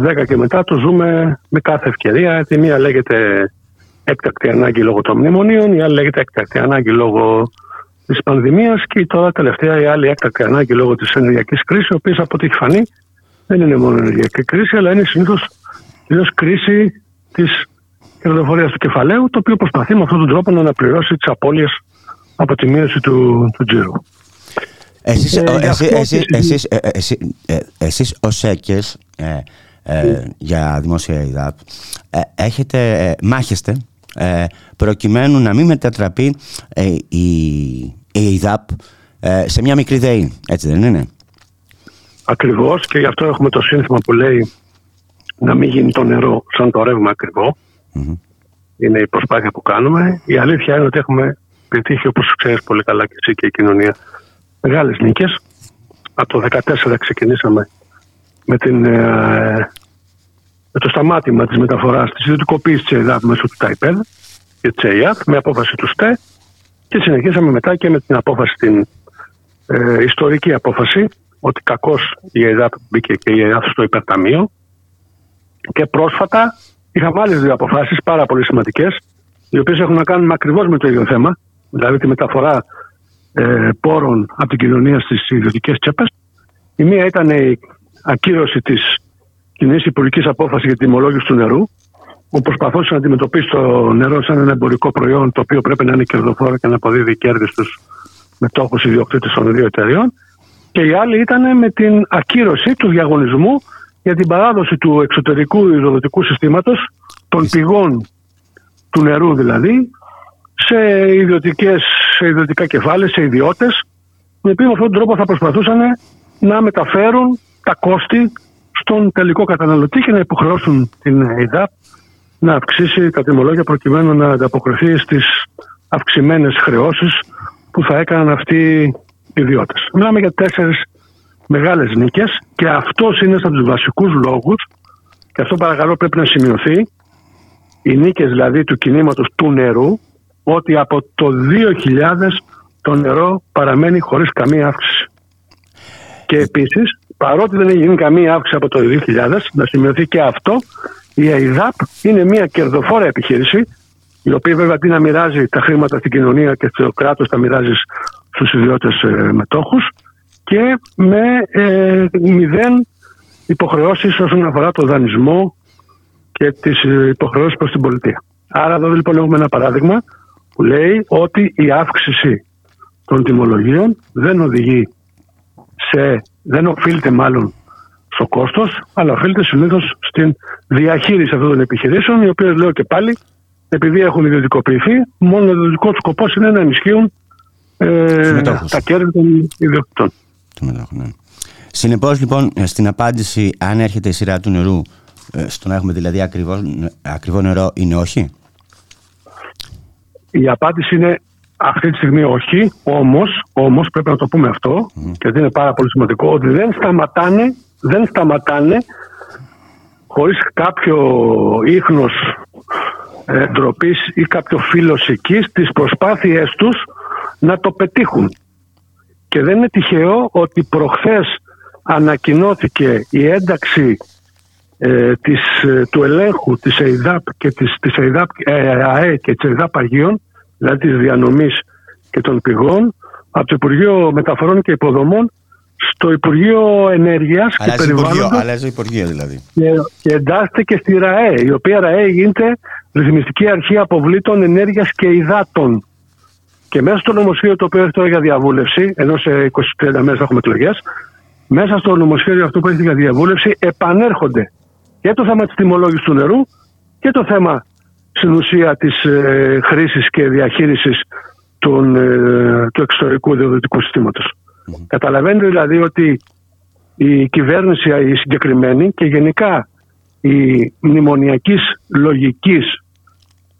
10 και μετά το ζούμε με κάθε ευκαιρία. Τη μία λέγεται έκτακτη ανάγκη λόγω των μνημονίων, η άλλη λέγεται έκτακτη ανάγκη λόγω της πανδημίας και τώρα τελευταία η άλλη έκτακτη ανάγκη λόγω της ενεργειακής κρίσης, η οποία από ό,τι έχει φανεί δεν είναι μόνο ενεργειακή κρίση, αλλά είναι συνήθως κυρίως κρίση της κερδοφορίας του κεφαλαίου, το οποίο προσπαθεί με αυτόν τον τρόπο να αναπληρώσει τις απώλειες από τη μείωση του, του τζίρου. Εσείς, ε, εσείς, εσείς, εσείς, ε, ε, εσείς ως ΕΚΕΣ για δημόσια ΕΙΔΑΠ έχετε, μάχεστε προκειμένου να μην μετατραπεί η, η ΕΙΔΑΠ σε μια μικρή ΔΕΗ, έτσι δεν είναι; Ακριβώς και γι' αυτό έχουμε το σύνθημα που λέει να μην γίνει το νερό σαν το ρεύμα Είναι η προσπάθεια που κάνουμε. Η αλήθεια είναι ότι έχουμε πετύχει όπως ξέρεις πολύ καλά και εσύ και η κοινωνία μεγάλες νίκες. Από το 2014 ξεκινήσαμε με, την, ε, με το σταμάτημα της μεταφοράς της ιδιωτικοποίησης της ΕΔΑΠ μέσω του ΤΑΙΠΕΔ και της ΕΙΑΤ με απόφαση του ΣΤΕ και συνεχίσαμε μετά και με την απόφαση, την ε, ιστορική απόφαση ότι κακώς η ΕΔΑΠ μπήκε και η ΕΔΑΠ στο υπερταμείο και πρόσφατα είχαμε άλλες δύο αποφάσεις πάρα πολύ σημαντικές οι οποίες έχουν να κάνουν ακριβώς με το ίδιο θέμα δηλαδή τη μεταφορά ε, πόρων από την κοινωνία στις ιδιωτικές τσέπες. Η μία ήταν η ακύρωση της κοινής υπουργικής απόφασης για τη τιμολόγηση του νερού, που προσπαθούσε να αντιμετωπίσει το νερό σαν ένα εμπορικό προϊόν το οποίο πρέπει να είναι κερδοφόρο και να αποδίδει κέρδη στους μετόχους ιδιοκτήτες των δύο εταιριών. Και η άλλη ήταν με την ακύρωση του διαγωνισμού για την παράδοση του εξωτερικού υδροδοτικού συστήματος, των πηγών του νερού δηλαδή, σε, ιδιωτικές, σε ιδιωτικά κεφάλαια, σε ιδιώτες, οι οποίοι με αυτόν τον τρόπο θα προσπαθούσαν να μεταφέρουν τα κόστη στον τελικό καταναλωτή και να υποχρεώσουν την ΕΙΔΑΠ να αυξήσει τα τιμολόγια προκειμένου να ανταποκριθεί στις αυξημένες χρεώσεις που θα έκαναν αυτοί οι ιδιώτες. Μιλάμε για τέσσερις μεγάλες νίκες και αυτός είναι από τους βασικούς λόγους, και αυτό παρακαλώ πρέπει να σημειωθεί, οι νίκες δηλαδή του κινήματος του νερού, ότι από το 2000 το νερό παραμένει χωρίς καμία αύξηση. Και επίσης, παρότι δεν έχει γίνει καμία αύξηση από το 2000, να σημειωθεί και αυτό, η ΑΙΔΑΠ είναι μια κερδοφόρα επιχείρηση, η οποία βέβαια αντί να μοιράζει τα χρήματα στην κοινωνία και στο κράτος τα μοιράζει στους ιδιώτες ε, μετόχους και με ε, μηδέν υποχρεώσεις όσον αφορά το δανεισμό και τις ε, υποχρεώσεις προς την πολιτεία. Άρα εδώ λοιπόν έχουμε ένα παράδειγμα που λέει ότι η αύξηση των τιμολογίων δεν οδηγεί σε, δεν οφείλεται μάλλον στο κόστος, αλλά οφείλεται συνήθως στην διαχείριση αυτών των επιχειρήσεων, οι οποίες λέω και πάλι, επειδή έχουν ιδιωτικοποιηθεί, μόνο ο ιδιωτικός σκοπός είναι να ενισχύουν ε, τα κέρδη των ιδιωτικών. Το μετέχουν, ναι. Συνεπώς λοιπόν ε, στην απάντηση αν έρχεται η σειρά του νερού ε, στο να έχουμε δηλαδή ακριβό, ακριβό νερό είναι όχι. Η απάντηση είναι αυτή τη στιγμή όχι, όμως, όμως πρέπει να το πούμε αυτό και είναι πάρα πολύ σημαντικό ότι δεν σταματάνε, δεν σταματάνε χωρίς κάποιο ίχνος ε, ντροπή ή κάποιο φίλος εκεί τις προσπάθειές τους να το πετύχουν. Και δεν είναι τυχαίο ότι προχθές ανακοινώθηκε η ένταξη ε, της, ε, του ελέγχου της ΕΙΔΑΠ και της, της ΕΙΔΑΠ, ε, ΑΕ και της ΕΙΔΑΠ Αγίων, δηλαδή της διανομής και των πηγών, από το Υπουργείο Μεταφορών και Υποδομών στο Υπουργείο Ενέργειας και Αλλάζει Υπουργείο, Περιβάλλοντος αλλάζει Υπουργείο δηλαδή. και, και εντάσσεται και στη ΡΑΕ, η οποία ΡΑΕ γίνεται Ρυθμιστική Αρχή Αποβλήτων Ενέργειας και Υδάτων. Και μέσα στο νομοσχέδιο το οποίο έχει τώρα για διαβούλευση, ενώ σε 20-30 μέρες θα έχουμε εκλογές, μέσα στο νομοσχέδιο αυτό που έχει για διαβούλευση επανέρχονται και το θέμα της τιμολόγησης του νερού και το θέμα στην ουσία της ε, χρήσης και διαχείρισης των, ε, του εξωτερικού διοδοτικού συστήματος. Καταλαβαίνετε δηλαδή ότι η κυβέρνηση η συγκεκριμένη και γενικά οι μνημονιακής λογικής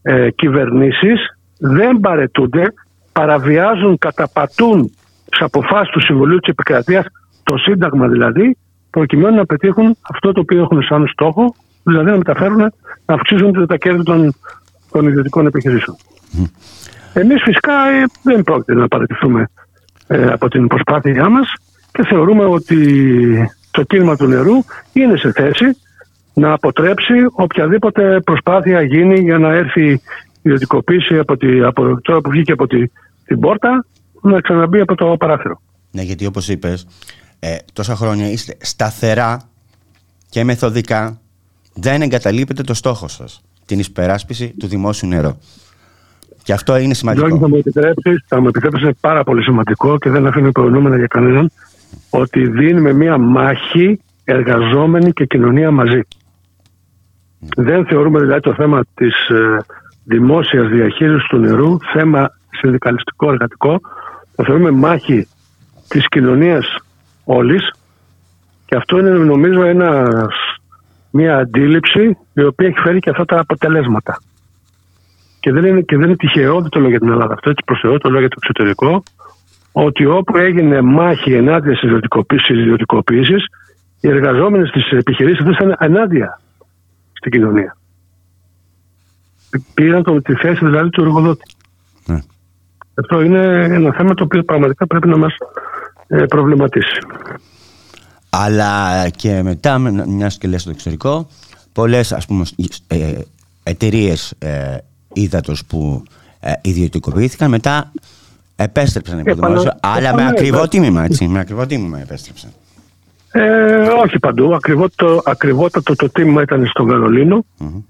ε, κυβερνήσεις δεν παρετούνται, παραβιάζουν, καταπατούν τις αποφάσεις του Συμβουλίου της Επικρατείας, το Σύνταγμα δηλαδή, προκειμένου να πετύχουν αυτό το οποίο έχουν σαν στόχο, δηλαδή να μεταφέρουν, να αυξήσουν τα κέρδη των, των ιδιωτικών επιχειρήσεων. Εμείς φυσικά ε, δεν πρόκειται να παραιτηθούμε ε, από την προσπάθειά μας και θεωρούμε ότι το κίνημα του νερού είναι σε θέση να αποτρέψει οποιαδήποτε προσπάθεια γίνει για να έρθει η ιδιωτικοποίηση από, τη, από τώρα που βγήκε από τη, την πόρτα να ξαναμπεί από το παράθυρο. Ναι, γιατί όπως είπες, ε, τόσα χρόνια είστε σταθερά και μεθοδικά δεν εγκαταλείπετε το στόχο σας, την εισπεράσπιση του δημόσιου νερού. Και αυτό είναι σημαντικό. Γιώργη, θα μου επιτρέψεις, θα μου επιτρέψεις, είναι πάρα πολύ σημαντικό και δεν αφήνω υπονοούμενα για κανέναν ότι δίνουμε μία μάχη εργαζόμενη και κοινωνία μαζί. Δεν θεωρούμε δηλαδή το θέμα της ε, δημόσιας διαχείρισης του νερού θέμα συνδικαλιστικό εργατικό. Το θεωρούμε μάχη της κοινωνίας όλης και αυτό είναι νομίζω ένας, μια αντίληψη η οποία έχει φέρει και αυτά τα αποτελέσματα. Και δεν είναι, και δεν είναι τυχαίο, δεν το λέω για την Ελλάδα αυτό, έτσι προς Θεό, το λέω για το εξωτερικό, ότι όπου έγινε μάχη ενάντια στις ιδιωτικοποίησεις, οι εργαζόμενοι στις επιχειρήσεις δεν ήταν ενάντια στην κοινωνία. Πήραν το, τη θέση δηλαδή του εργοδότη. Ναι. Αυτό είναι ένα θέμα το οποίο πραγματικά πρέπει να μας ε, προβληματίσει. Αλλά και μετά, μιας και λες στο εξωτερικό, πολλές ας πούμε ε, εταιρείες ε, ύδατος που ε, ιδιωτικοποιήθηκαν μετά επέστρεψαν υπό δημόσιο, αλλά με ακριβό τίμημα, έτσι, με ακριβό τίμημα επέστρεψαν. Ε, όχι παντού. Ακριβότατο, ακριβότατο το τίμημα ήταν στο βερολινο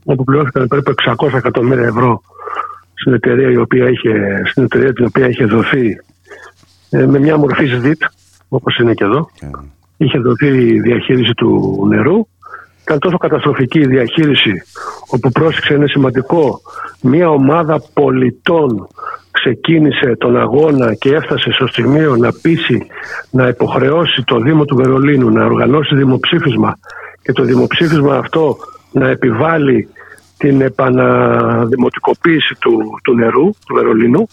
όπου πληρώθηκαν περίπου 600 εκατομμύρια ευρώ στην εταιρεία, η οποία είχε, στην εταιρεία την οποία είχε δοθεί ε, με μια μορφή ΣΔΙΤ, όπως είναι και εδώ. Είχε δοθεί η διαχείριση του νερού. Ήταν τόσο καταστροφική η διαχείριση, όπου πρόσεξε είναι σημαντικό μια ομάδα πολιτών ξεκίνησε τον αγώνα και έφτασε στο στιγμίο να πείσει να υποχρεώσει το Δήμο του Βερολίνου να οργανώσει δημοψήφισμα και το δημοψήφισμα αυτό να επιβάλλει την επαναδημοτικοποίηση του, του νερού του Βερολίνου.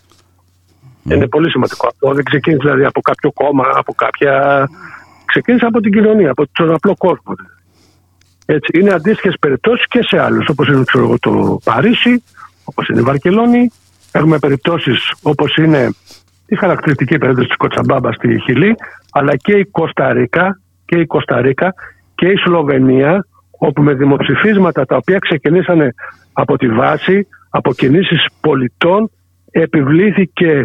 Είναι πολύ σημαντικό αυτό. Δεν ξεκίνησε δηλαδή από κάποιο κόμμα, από κάποια... Ξεκίνησε από την κοινωνία, από τον απλό κόσμο. Έτσι, είναι αντίστοιχες περιπτώσεις και σε άλλους, όπως είναι ξέρω, εγώ, το Παρίσι, όπως είναι η Βαρκελόνη, Έχουμε περιπτώσεις όπως είναι η χαρακτηριστική περίπτωση της Κοτσαμπάμπα στη Χιλή, αλλά και η Κωνσταντίνα και η Κωνσταντίνα και η Σλοβενία, όπου με δημοψηφίσματα τα οποία ξεκινήσανε από τη βάση, από κινήσεις πολιτών, επιβλήθηκε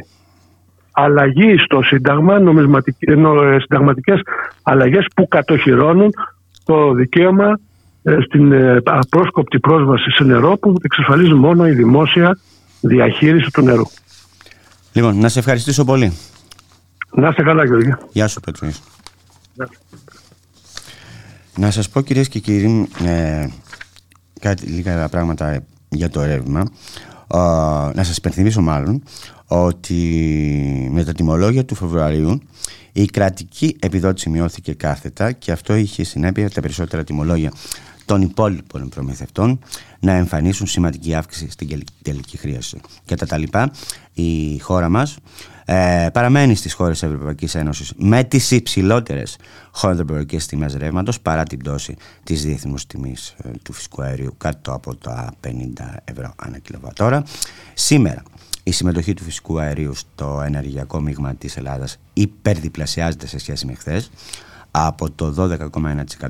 αλλαγή στο Σύνταγμα, ε, συνταγματικές αλλαγές που κατοχυρώνουν το δικαίωμα ε, στην ε, απρόσκοπτη πρόσβαση σε νερό που εξασφαλίζει μόνο η δημόσια διαχείριση του νερού. Λοιπόν, να σε ευχαριστήσω πολύ. Να είστε καλά, Γιώργη. Γεια σου, Πέτρος. Να σας πω, κυρίες και κύριοι, ε, κάτι λίγα πράγματα για το ρεύμα. να σας υπενθυμίσω μάλλον ότι με τα τιμολόγια του Φεβρουαρίου η κρατική επιδότηση μειώθηκε κάθετα και αυτό είχε συνέπεια τα περισσότερα τιμολόγια των υπόλοιπων προμηθευτών να εμφανίσουν σημαντική αύξηση στην τελική χρήση. Κατά τα λοιπά, η χώρα μας ε, παραμένει στις χώρες της Ευρωπαϊκής Ένωσης με τις υψηλότερες χονδροπορικές τιμές ρεύματος παρά την πτώση της διεθνούς τιμής ε, του φυσικού αερίου κάτω από τα 50 ευρώ ανά κιλοβατόρα. Σήμερα η συμμετοχή του φυσικού αερίου στο ενεργειακό μείγμα της Ελλάδας υπερδιπλασιάζεται σε σχέση με χθες από το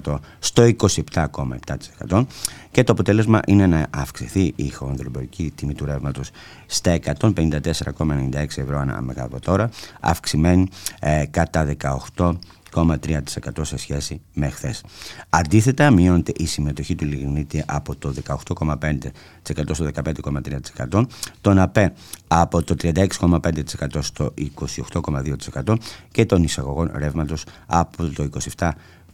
12,1% στο 27,7% και το αποτέλεσμα είναι να αυξηθεί η χονδρομπορική τιμή του ρεύματος στα 154,96 ευρώ ανά μεγαβατόρα αυξημένη ε, κατά 18 3% σε σχέση με χθες. Αντίθετα, μειώνεται η συμμετοχή του λιγνίτη από το 18,5% στο 15,3%, τον ΑΠΕ από το 36,5% στο 28,2% και των εισαγωγών ρεύματος από το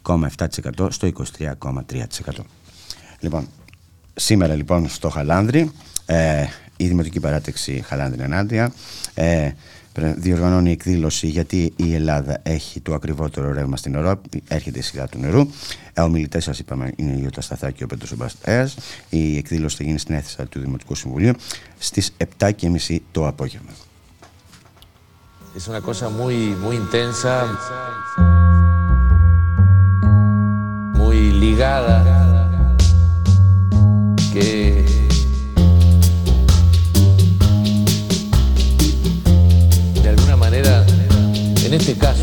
27,7% στο 23,3%. Λοιπόν, σήμερα λοιπόν στο Χαλάνδρη, ε, η Δημοτική Παράταξη Χαλάνδρη Ενάντια, ε, διοργανώνει εκδήλωση γιατί η Ελλάδα έχει το ακριβότερο ρεύμα στην Ευρώπη. Έρχεται η σειρά του νερού. Ε, ο μιλητέ σας είπαμε είναι η Ιώτα Σταθά και ο Πέτρος Σεμπαστέα. Η εκδήλωση θα γίνει στην αίθουσα του Δημοτικού Συμβουλίου στις 7.30 το απόγευμα. Es una cosa muy, muy intensa, muy ligada, que este caso,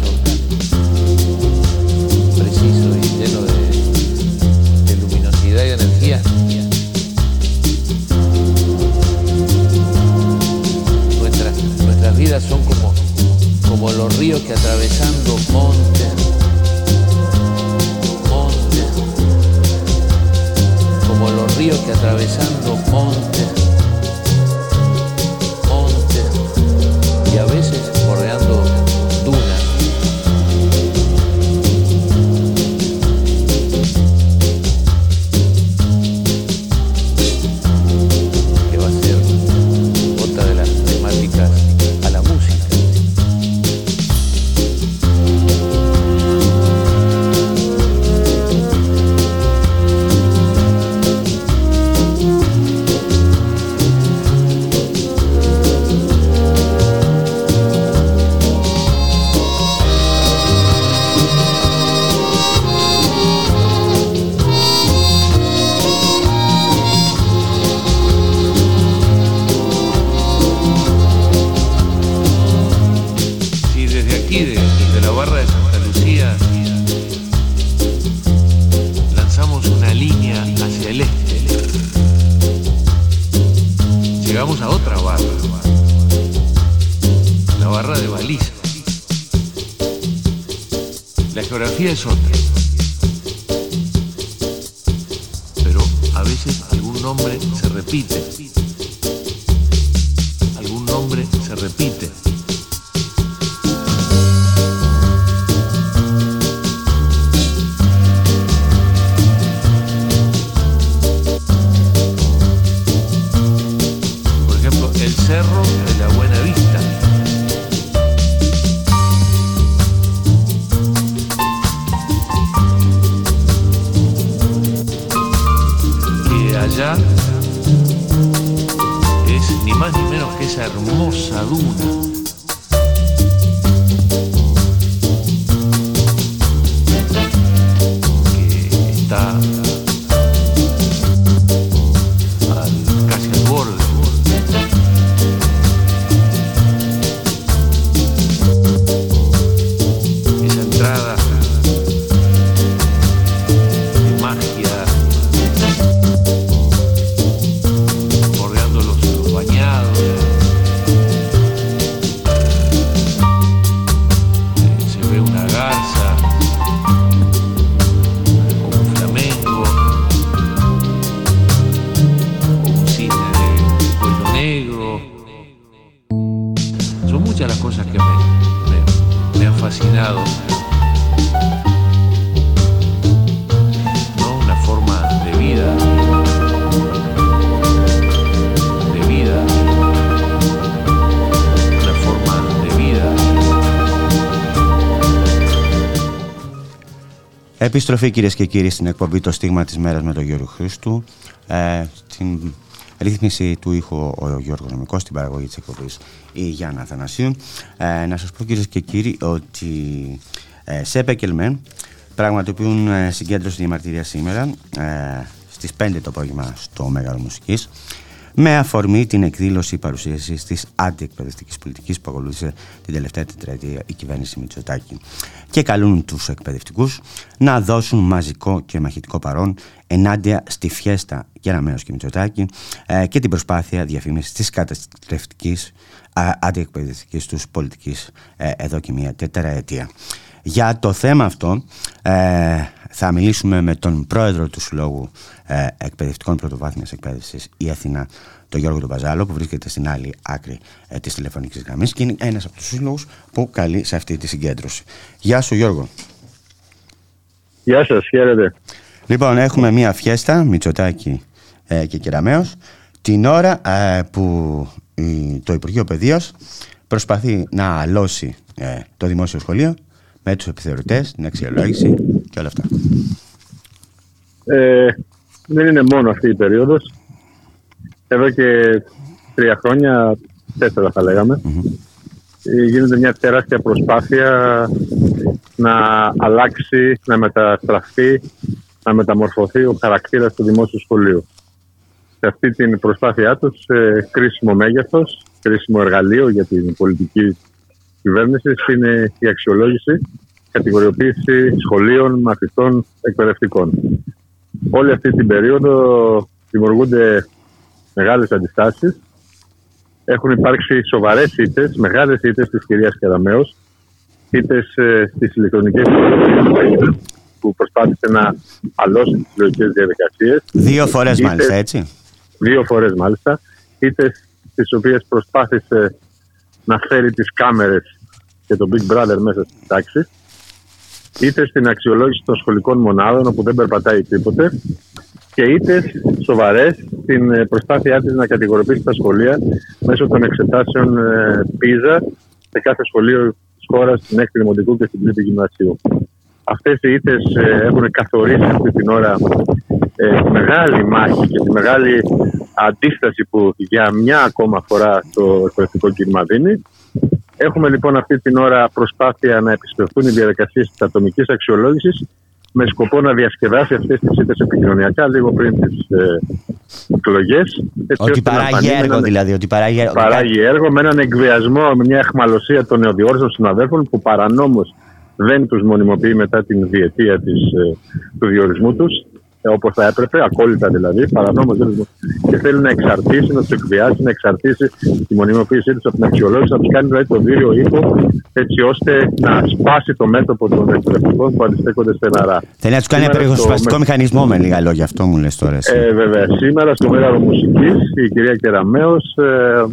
preciso y lleno de, luminosidad y energía, nuestras, nuestras vidas son como, como los ríos que atravesando montes, montes, como los ríos que atravesando montes, Επιστροφή κυρίες και κύριοι στην εκπομπή Το Στίγμα της Μέρας με τον Γιώργο Χρήστου. Ε, στην ρύθμιση του ήχου ο Γιώργος Νομικός, στην παραγωγή της εκπομπής η Γιάννα Θανασίου. Ε, να σας πω κυρίες και κύριοι ότι ε, σε Πεκελμέ πραγματοποιούν ε, συγκέντρωση διαμαρτυρία σήμερα ε, στις 5 το απόγευμα στο Μέγαρο Μουσικής με αφορμή την εκδήλωση παρουσίασης της αντιεκπαιδευτικής πολιτικής που ακολούθησε την τελευταία τετραετία η κυβέρνηση Μητσοτάκη. Και καλούν τους εκπαιδευτικούς να δώσουν μαζικό και μαχητικό παρόν ενάντια στη φιέστα Γεραμέω και Μητσοτάκη ε, και την προσπάθεια διαφήμισης της καταστρεφτικής αντιεκπαιδευτικής τους πολιτικής ε, εδώ και μια τετραετία. Για το θέμα αυτό ε, θα μιλήσουμε με τον πρόεδρο του Συλλόγου ε, Εκπαιδευτικών Πρωτοβάθμιας Εκπαίδευσης η Αθήνα, τον Γιώργο του Μπαζάλο, που βρίσκεται στην άλλη άκρη ε, της τηλεφωνικής γραμμής και είναι ένας από τους σύλλογους που καλεί σε αυτή τη συγκέντρωση. Γεια σου Γιώργο. Γεια σας, χαίρετε. Λοιπόν, έχουμε μία φιέστα, Μητσοτάκη ε, και Κεραμέως, την ώρα ε, που το Υπουργείο Παιδείας προσπαθεί να αλώσει ε, το δημόσιο σχολείο με τους επιθεωρητές, την αξιολόγηση και όλα αυτά. Ε, δεν είναι μόνο αυτή η περίοδος. Εδώ και τρία χρόνια, τέσσερα θα λέγαμε, mm-hmm. γίνεται μια τεράστια προσπάθεια να αλλάξει, να μεταστραφεί, να μεταμορφωθεί ο χαρακτήρας του δημόσιου σχολείου. Σε αυτή την προσπάθειά τους, ε, κρίσιμο μέγεθος, κρίσιμο εργαλείο για την πολιτική κυβέρνηση είναι η αξιολόγηση, κατηγοριοποίηση σχολείων, μαθητών, εκπαιδευτικών. Όλη αυτή την περίοδο δημιουργούνται μεγάλες αντιστάσεις. Έχουν υπάρξει σοβαρές ήττες, μεγάλες ήττες της κυρίας Κεραμέως, ήττες ε, στις ηλεκτρονικές που προσπάθησε να αλώσει τις λογικές διαδικασίες. Δύο φορές μάλιστα, έτσι. Δύο φορές μάλιστα. Ήττες στις οποίες προσπάθησε να φέρει τις κάμερες και τον Big Brother μέσα στις τάξεις είτε στην αξιολόγηση των σχολικών μονάδων όπου δεν περπατάει τίποτε και είτε σοβαρές στην ε, προσπάθειά της να κατηγορηπήσει τα σχολεία μέσω των εξετάσεων πίζα ε, σε κάθε σχολείο της χώρας, στην έκτη δημοτικού και στην τρίτη γυμνασίου. Αυτές οι ήττες ε, έχουν καθορίσει αυτή την ώρα τη μεγάλη μάχη και τη μεγάλη αντίσταση που για μια ακόμα φορά το εκπαιδευτικό κίνημα δίνει Έχουμε λοιπόν αυτή την ώρα προσπάθεια να επισπευθούν οι διαδικασίες της ατομικής αξιολόγησης με σκοπό να διασκεδάσει αυτές τις ήττες επικοινωνιακά λίγο πριν τις ε, εκλογές. Ότι παράγει έργο δηλαδή. Ότι παράγει, έργο. παράγει έργο με έναν εκβιασμό, με μια εχμαλωσία των νεοδιόρθων συναδέλφων που παρανόμως δεν τους μονιμοποιεί μετά την διετία της, ε, του διορισμού τους όπως θα έπρεπε, ακόλυτα δηλαδή, παρανόμως και θέλει να εξαρτήσει, να τους εκβιάσει, να εξαρτήσει τη μονιμοποίησή τους από την αξιολόγηση, να τους κάνει δηλαδή το δίριο ύπο, έτσι ώστε να σπάσει το μέτωπο των εκπαιδευτικών που αντιστέκονται στεναρά. Θέλει να τους κάνει ένα μηχανισμό, με λίγα λόγια, αυτό μου λες τώρα. Ε, βέβαια. Σήμερα στο Μέγαρο Μουσικής η κυρία Κεραμέο, ε,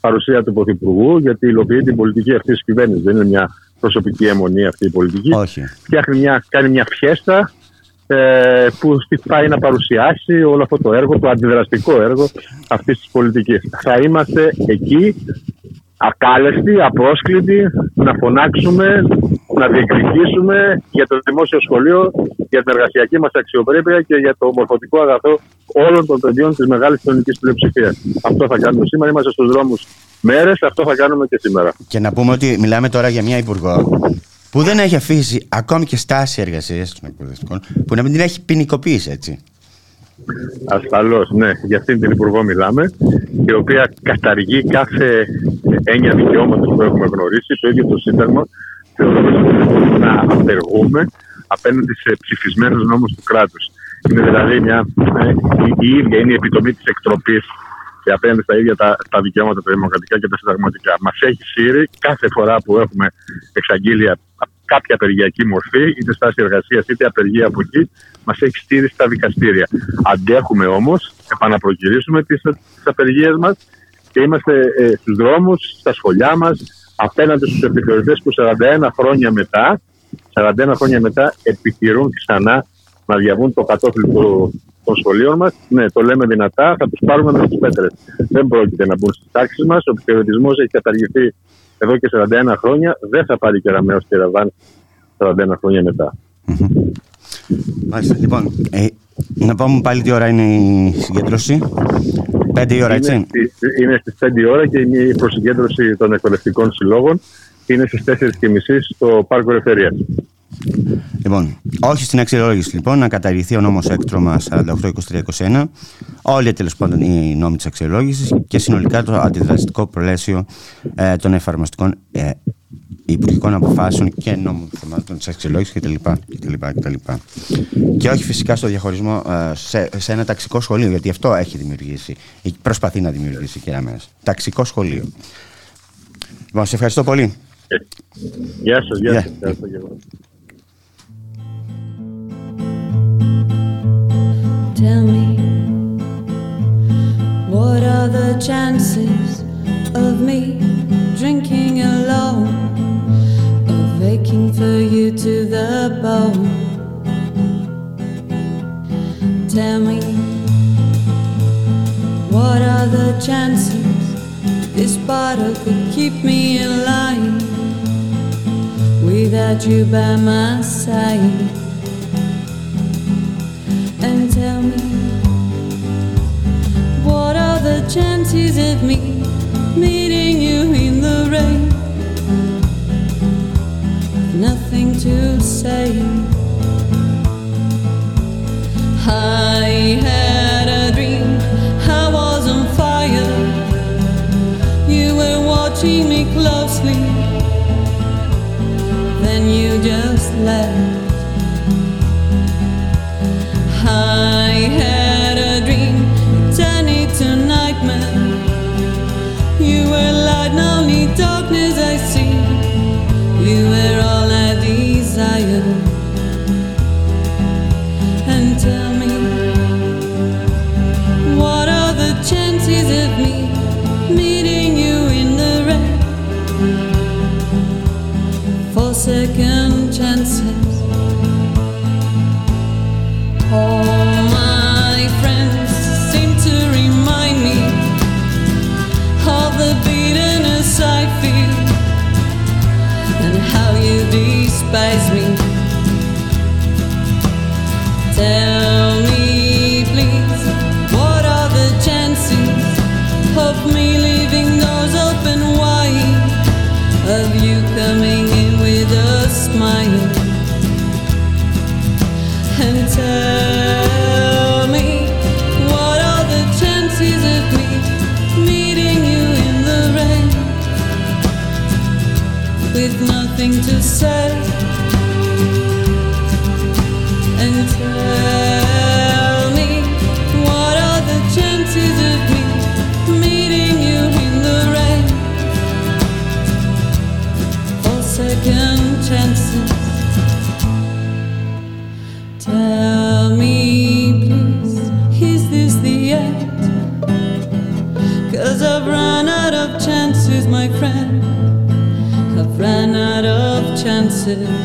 παρουσία του Πρωθυπουργού, γιατί υλοποιεί την πολιτική αυτής της κυβέρνησης. Δεν είναι μια προσωπική αιμονή αυτή η πολιτική. Όχι. Φτιάχνει μια, κάνει μια φιέστα ε, που πάει να παρουσιάσει όλο αυτό το έργο, το αντιδραστικό έργο αυτής της πολιτικής. Θα είμαστε εκεί ακάλεστοι, απρόσκλητοι, να φωνάξουμε, να διεκδικήσουμε για το δημόσιο σχολείο, για την εργασιακή μας αξιοπρέπεια και για το μορφωτικό αγαθό όλων των παιδιών της μεγάλης κοινωνικής πλειοψηφίας. Αυτό θα κάνουμε σήμερα. Είμαστε στους δρόμους μέρες, αυτό θα κάνουμε και σήμερα. Και να πούμε ότι μιλάμε τώρα για μια υπουργό που δεν έχει αφήσει ακόμη και στάση εργασίας των εκπαιδευτικών, που να μην την έχει ποινικοποιήσει, έτσι. Ασφαλώς, ναι. Για αυτήν την Υπουργό μιλάμε, η οποία καταργεί κάθε έννοια δικαιώματος που έχουμε γνωρίσει, το ίδιο το Σύνταγμα. Θεωρούμε ότι να απεργούμε απέναντι σε ψηφισμένους νόμους του κράτους. Είναι δηλαδή μια, ε, η, η ίδια είναι η επιτομή της εκτροπής και απέναντι στα ίδια τα, τα δικαιώματα τα δημοκρατικά και τα συνταγματικά. Μας έχει σύρει κάθε φορά που έχουμε εξαγγείλει κάποια απεργιακή μορφή, είτε στάση εργασίας είτε απεργία από εκεί, μας έχει στείλει στα δικαστήρια. Αντέχουμε όμως, επαναπροκυρήσουμε τις απεργίες μας και είμαστε ε, στους δρόμους, στα σχολιά μας, απέναντι στους επιθεωρητές που 41 χρόνια μετά, 41 χρόνια μετά επιχειρούν ξανά να διαβούν το κατόφλι του, των σχολείων μας. Ναι, το λέμε δυνατά, θα τους πάρουμε με τις πέτρες. Δεν πρόκειται να μπουν στις τάξεις μας. Ο επιθεωρητισμό έχει καταργηθεί εδώ και 41 χρόνια. Δεν θα πάρει κεραμαίο και ραβάν 41 χρόνια μετά. Μάλιστα. Λοιπόν, ε, να πούμε πάλι τι ώρα είναι η συγκέντρωση. Πέντε η ώρα, έτσι. Είναι, στις- είναι στις 5 η ώρα και είναι η προσυγκέντρωση των εκπαιδευτικών συλλόγων είναι στις 4.30 στο Πάρκο Ελευθερίας. Λοιπόν, όχι στην αξιολόγηση λοιπόν, να καταργηθεί ο νόμος έκτρωμα 48-23-21, όλοι τέλος πάντων οι νόμοι της αξιολόγησης και συνολικά το αντιδραστικό προλέσιο ε, των εφαρμοστικών ε, υπουργικών αποφάσεων και νόμων θεμάτων της αξιολόγησης κτλ. κτλ, κτλ. Και όχι φυσικά στο διαχωρισμό ε, σε, σε ένα ταξικό σχολείο, γιατί αυτό έχει δημιουργήσει, ή προσπαθεί να δημιουργήσει η Κεραμέας. Ταξικό σχολείο. Λοιπόν, σε ευχαριστώ πολύ. Γεια σας, γεια Γεια. σας. Tell me, what are the chances of me drinking alone, of aching for you to the bone? Tell me, what are the chances this bottle could keep me in line without you by my side? And tell me what are the chances of me meeting you in the rain? Nothing to say. I had a dream I was on fire. You were watching me closely. Then you just left I kisses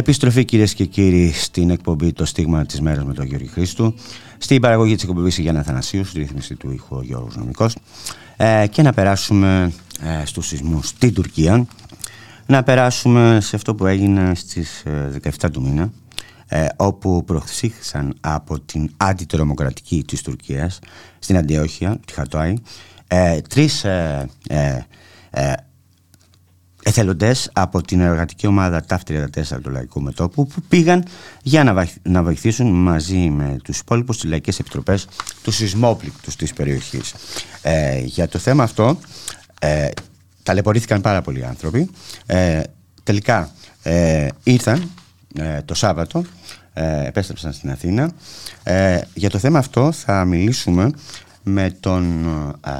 Επιστροφή κυρίες και κύριοι στην εκπομπή Το Στίγμα της Μέρας με τον Γιώργη Χρήστου. Στην παραγωγή της εκπομπής Γιάννα Θανασίου, στη ρύθμιση του ήχου ο Γιώργος Νομικός. Ε, και να περάσουμε ε, στους σεισμούς στην Τουρκία. Να περάσουμε σε αυτό που έγινε στις ε, 17 του μήνα ε, όπου προωθήθησαν από την αντιτρομοκρατική της Τουρκίας στην Αντιόχεια, τη Χατόη, ε, τρεις ε, ε, ε, εθελοντές από την εργατική ομάδα ΤΑΦ 34 του Λαϊκού Μετώπου που πήγαν για να, βαχ- να βοηθήσουν μαζί με τους υπόλοιπους τις λαϊκές επιτροπές τους σεισμόπληκτους της περιοχής. Ε, για το θέμα αυτό ε, ταλαιπωρήθηκαν πάρα πολλοί άνθρωποι. Ε, τελικά ε, ήρθαν ε, το Σάββατο, ε, επέστρεψαν στην Αθήνα. Ε, για το θέμα αυτό θα μιλήσουμε με τον ε,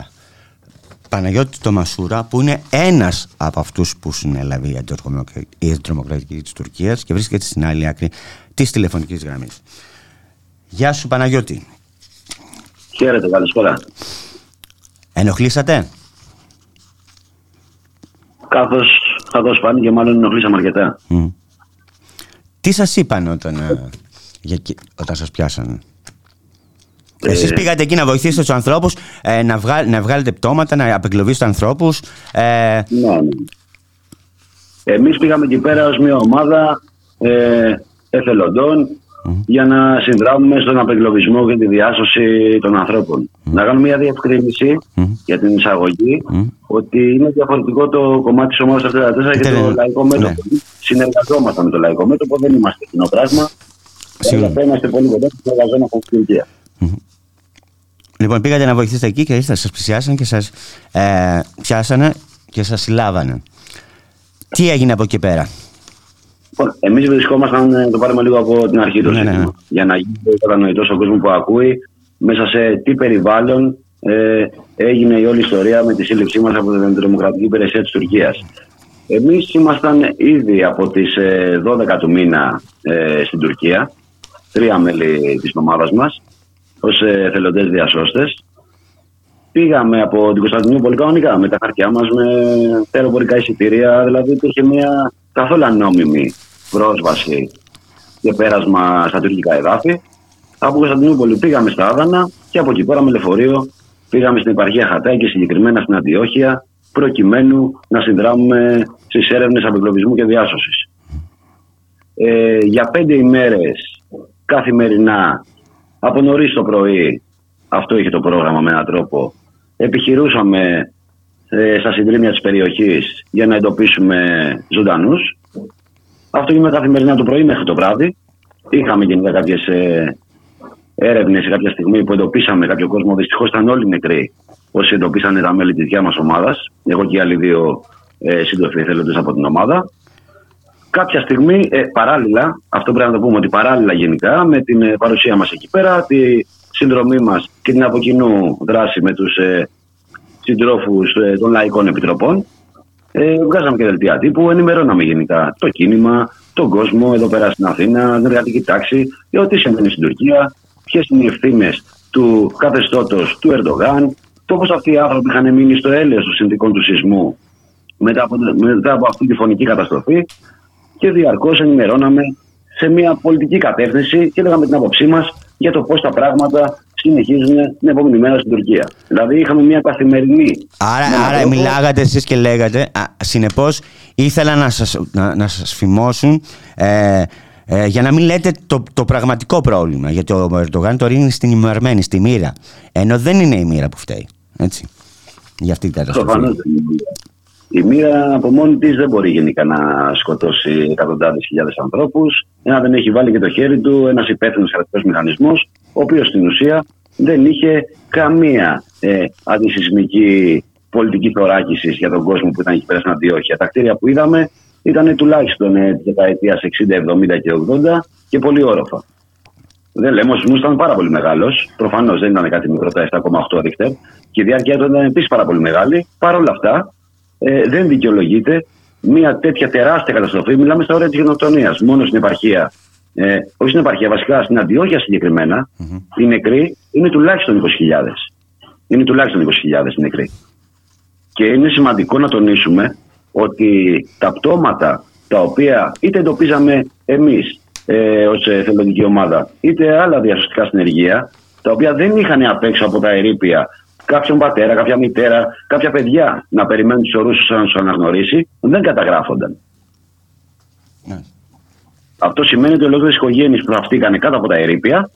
Παναγιώτη Τομασούρα που είναι ένας από αυτούς που συνέλαβε η αντιτρομοκρα- η αντιτρομοκρατική της Τουρκίας και βρίσκεται στην άλλη άκρη της τηλεφωνικής γραμμής. Γεια σου Παναγιώτη. Χαίρετε, καλησπέρα. Ενοχλήσατε; Καθώ καθώς φάνηκε, μάλλον ενοχλήσαμε αρκετά. Μμ. Τι σας είπαν όταν, ε, για, εκεί- όταν σας πιάσανε; Ε, Εσείς πήγατε εκεί να βοηθήσετε τους ανθρώπους, ε, να, βγάλ, να βγάλετε πτώματα, να απεγκλωβίσετε ανθρώπους. Ε, Ναι, ναι. Εμείς πήγαμε εκεί πέρα ως μια ομάδα ε, εθελοντών για να συνδράμουμε στον απεγκλωβισμό και τη διάσωση των ανθρώπων. Να κάνω μια διευκρίνηση για την εισαγωγή ότι είναι διαφορετικό το κομμάτι της ομάδας 44 και Είτε- το λαϊκό ναι. μέτωπο. Συνεργαζόμαστε με το λαϊκό μέτωπο, δεν είμαστε κοινό πράγμα. Σίγουρα. Αλλά είμαστε πολύ κοντά και συνεργαζόμαστε στην Τουρκία. Λοιπόν, πήγατε να βοηθήσετε εκεί και ήρθατε, σας πλησιάσαν και σας ε, πιάσανε και σας συλλάβανε. Τι έγινε από εκεί πέρα; Λοιπόν, εμείς βρισκόμασταν, ε, το πάρουμε λίγο από την αρχή το Ναι, ναι, σύστημα, ναι. για να γίνει κατανοητός στον κόσμος που ακούει μέσα σε τι περιβάλλον ε, έγινε η όλη ιστορία με τη σύλληψή μας από την Δημοκρατική Υπηρεσία της Τουρκίας. Εμείς ήμασταν ήδη από τις 12 του μήνα ε, στην Τουρκία, τρία μέλη της ομάδα μας, ως εθελοντές διασώστες. Πήγαμε από την Κωνσταντινούπολη κανονικά με τα χαρτιά μας, με τα αεροπορικά εισιτήρια. Δηλαδή υπήρχε μια καθόλου ανώμημη πρόσβαση και πέρασμα στα τουρκικά εδάφη. Από Κωνσταντινούπολη πήγαμε στα Άδανα και από εκεί πέρα με λεωφορείο πήγαμε στην επαρχία Χατάη και συγκεκριμένα στην Αντιόχεια προκειμένου να συνδράμουμε στις έρευνες απεγκλωβισμού και διάσωσης. Ε, για πέντε ημέρες καθημερινά από νωρίς το πρωί αυτό είχε το πρόγραμμα με έναν τρόπο επιχειρούσαμε ε, στα συντρίμια της περιοχής για να εντοπίσουμε ζωντανούς. Αυτό γίνεται καθημερινά το πρωί μέχρι το βράδυ. Είχαμε γενικά κάποιες ε, έρευνες σε κάποια στιγμή που εντοπίσαμε κάποιο κόσμο. Δυστυχώς ήταν όλοι νεκροί όσοι εντοπίσανε τα μέλη της δικιάς μας ομάδας. Εγώ και οι άλλοι δύο ε, σύντροφοι εθελοντές από την ομάδα κάποια στιγμή, ε, παράλληλα, αυτό πρέπει να το πούμε ότι παράλληλα γενικά με την ε, παρουσία μας εκεί πέρα, τη συνδρομή μας και την από κοινού δράση με τους ε, συντρόφους ε, των λαϊκών επιτροπών, ε, βγάζαμε και δελτία τύπου, ενημερώναμε γενικά το κίνημα, τον κόσμο εδώ πέρα στην Αθήνα, την εργατική τάξη, για ό,τι συμβαίνει στην Τουρκία, ποιες είναι οι ευθύνες του καθεστώτος του Ερντογάν, το πώς αυτοί οι άνθρωποι είχαν μείνει στο έλεος των συνδικών του σεισμού μετά από, μετά από αυτή τη φωνική καταστροφή και διαρκώς ενημερώναμε σε μια πολιτική κατεύθυνση και λέγαμε την άποψή μας για το πώς τα πράγματα συνεχίζουν την επόμενη μέρα στην Τουρκία. Δηλαδή είχαμε μια καθημερινή. Άρα, με έναν άρα τρόπο- μιλάγατε εσείς και λέγατε, α, συνεπώς ήθελαν να σας, να, να σας φημώσουν ε, ε, για να μην λέτε το, το πραγματικό πρόβλημα. Γιατί ο Ερντογάν το ρίχνει στην ημερμένη, στη μοίρα. Ενώ δεν είναι η μοίρα που φταίει. Έτσι. Για αυτή την καταστροφή. Προφανώς δεν είναι. Η μοίρα από μόνη της δεν μπορεί γενικά να σκοτώσει εκατοντάδες χιλιάδες ανθρώπους, εάν δεν έχει βάλει και το χέρι του ένας υπεύθυνος κρατικό μηχανισμός, ο οποίος στην ουσία δεν είχε καμία ε, αντισυσμική πολιτική θωράκιση για τον κόσμο που ήταν εκεί πέρα στην Αντιόχεια. Τα κτίρια που είδαμε ήταν τουλάχιστον ε, δεκαετίας 60, 70 και 80 και πολύ όροφα. Δεν λέμε, ο σεισμός ήταν πάρα πολύ μεγάλος. Προφανώς δεν ήταν κάτι μικρό, τα 7,8 ρίχτερ. Και η διάρκεια του ήταν επίσης πάρα πολύ μεγάλη. Παρ' όλα αυτά, ε, δεν δικαιολογείται μια τέτοια τεράστια καταστροφή. Μιλάμε στα όρια της γενοκτονίας. Μόνο στην επαρχία, ε, όχι στην επαρχία, βασικά στην Αντιόχεια συγκεκριμένα, οι νεκροί είναι τουλάχιστον 20.000. Είναι τουλάχιστον 20.000 οι νεκροί. Και είναι σημαντικό να τονίσουμε ότι τα πτώματα τα οποία είτε εντοπίζαμε εμείς ε, ως εθελοντική ομάδα, είτε άλλα διασωστικά συνεργεία, τα οποία δεν είχαν απ' έξω από τα ερήπια κάποιον πατέρα, κάποια μητέρα, κάποια παιδιά να περιμένουν τους ορούς να του αναγνωρίσει, δεν καταγράφονταν. Ναι. Αυτό σημαίνει ότι ολόκληρες οικογένειες προαυτήκαν κάτω από τα ερήπια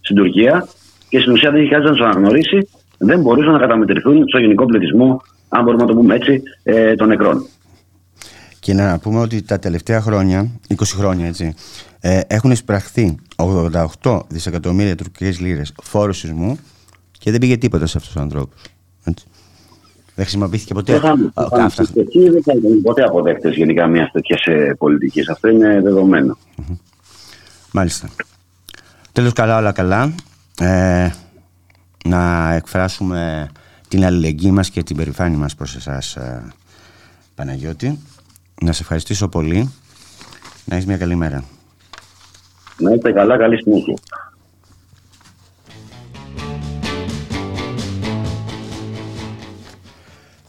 στην Τουρκία και στην ουσία δεν είχε κανεί να τους αναγνωρίσει, δεν μπορούσαν να καταμετρηθούν στο γενικό πληθυσμό, αν μπορούμε να το πούμε έτσι, ε, των νεκρών. Και να πούμε ότι τα τελευταία χρόνια, 20 χρόνια έτσι, ε, έχουν εισπραχθεί 88 δισεκατομμύρια τουρκικές λίρες φόρου σεισμού και δεν πήγε τίποτα σε αυτούς τους ανθρώπους. Έτσι. Δεν χρησιμοποιήθηκε ποτέ. Δεν θα, Α, θα, αυτά. Εκεί δεν θα ήταν ποτέ αποδέκτες γενικά μιας τέτοιας πολιτικής. Αυτό είναι δεδομένο. Μάλιστα. Τέλος καλά όλα καλά. Ε, να εκφράσουμε την αλληλεγγύη μας και την περηφάνεια μας προς εσάς ε, Παναγιώτη. Να σε ευχαριστήσω πολύ. Να έχεις μια καλή μέρα. Να είστε καλά, καλή συνέχεια.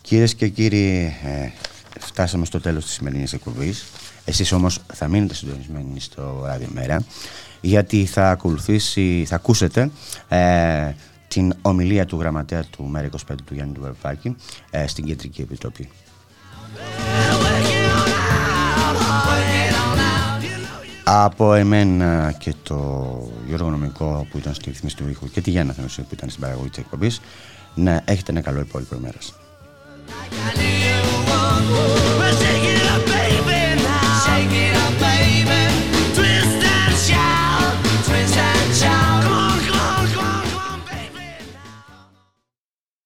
Κυρίες και κύριοι, ε, φτάσαμε στο τέλος της σημερινής εκπομπής. Εσείς όμως θα μείνετε συντονισμένοι στο Ράδιο Μέρα, γιατί θα ακολουθήσει, θα ακούσετε ε, την ομιλία του γραμματέα του ΜΕΡΑ25 του Γιάννη του Βαρουφάκη ε, στην Κεντρική Επιτροπή. Από εμένα και το Γιώργο Νομικό που ήταν στη ρυθμίση του ήχου και τη Γιάννα Θεμεσίου που ήταν στην παραγωγή της εκπομπής να έχετε ένα καλό υπόλοιπο ημέρας. Galinha, eu amo, mas chega...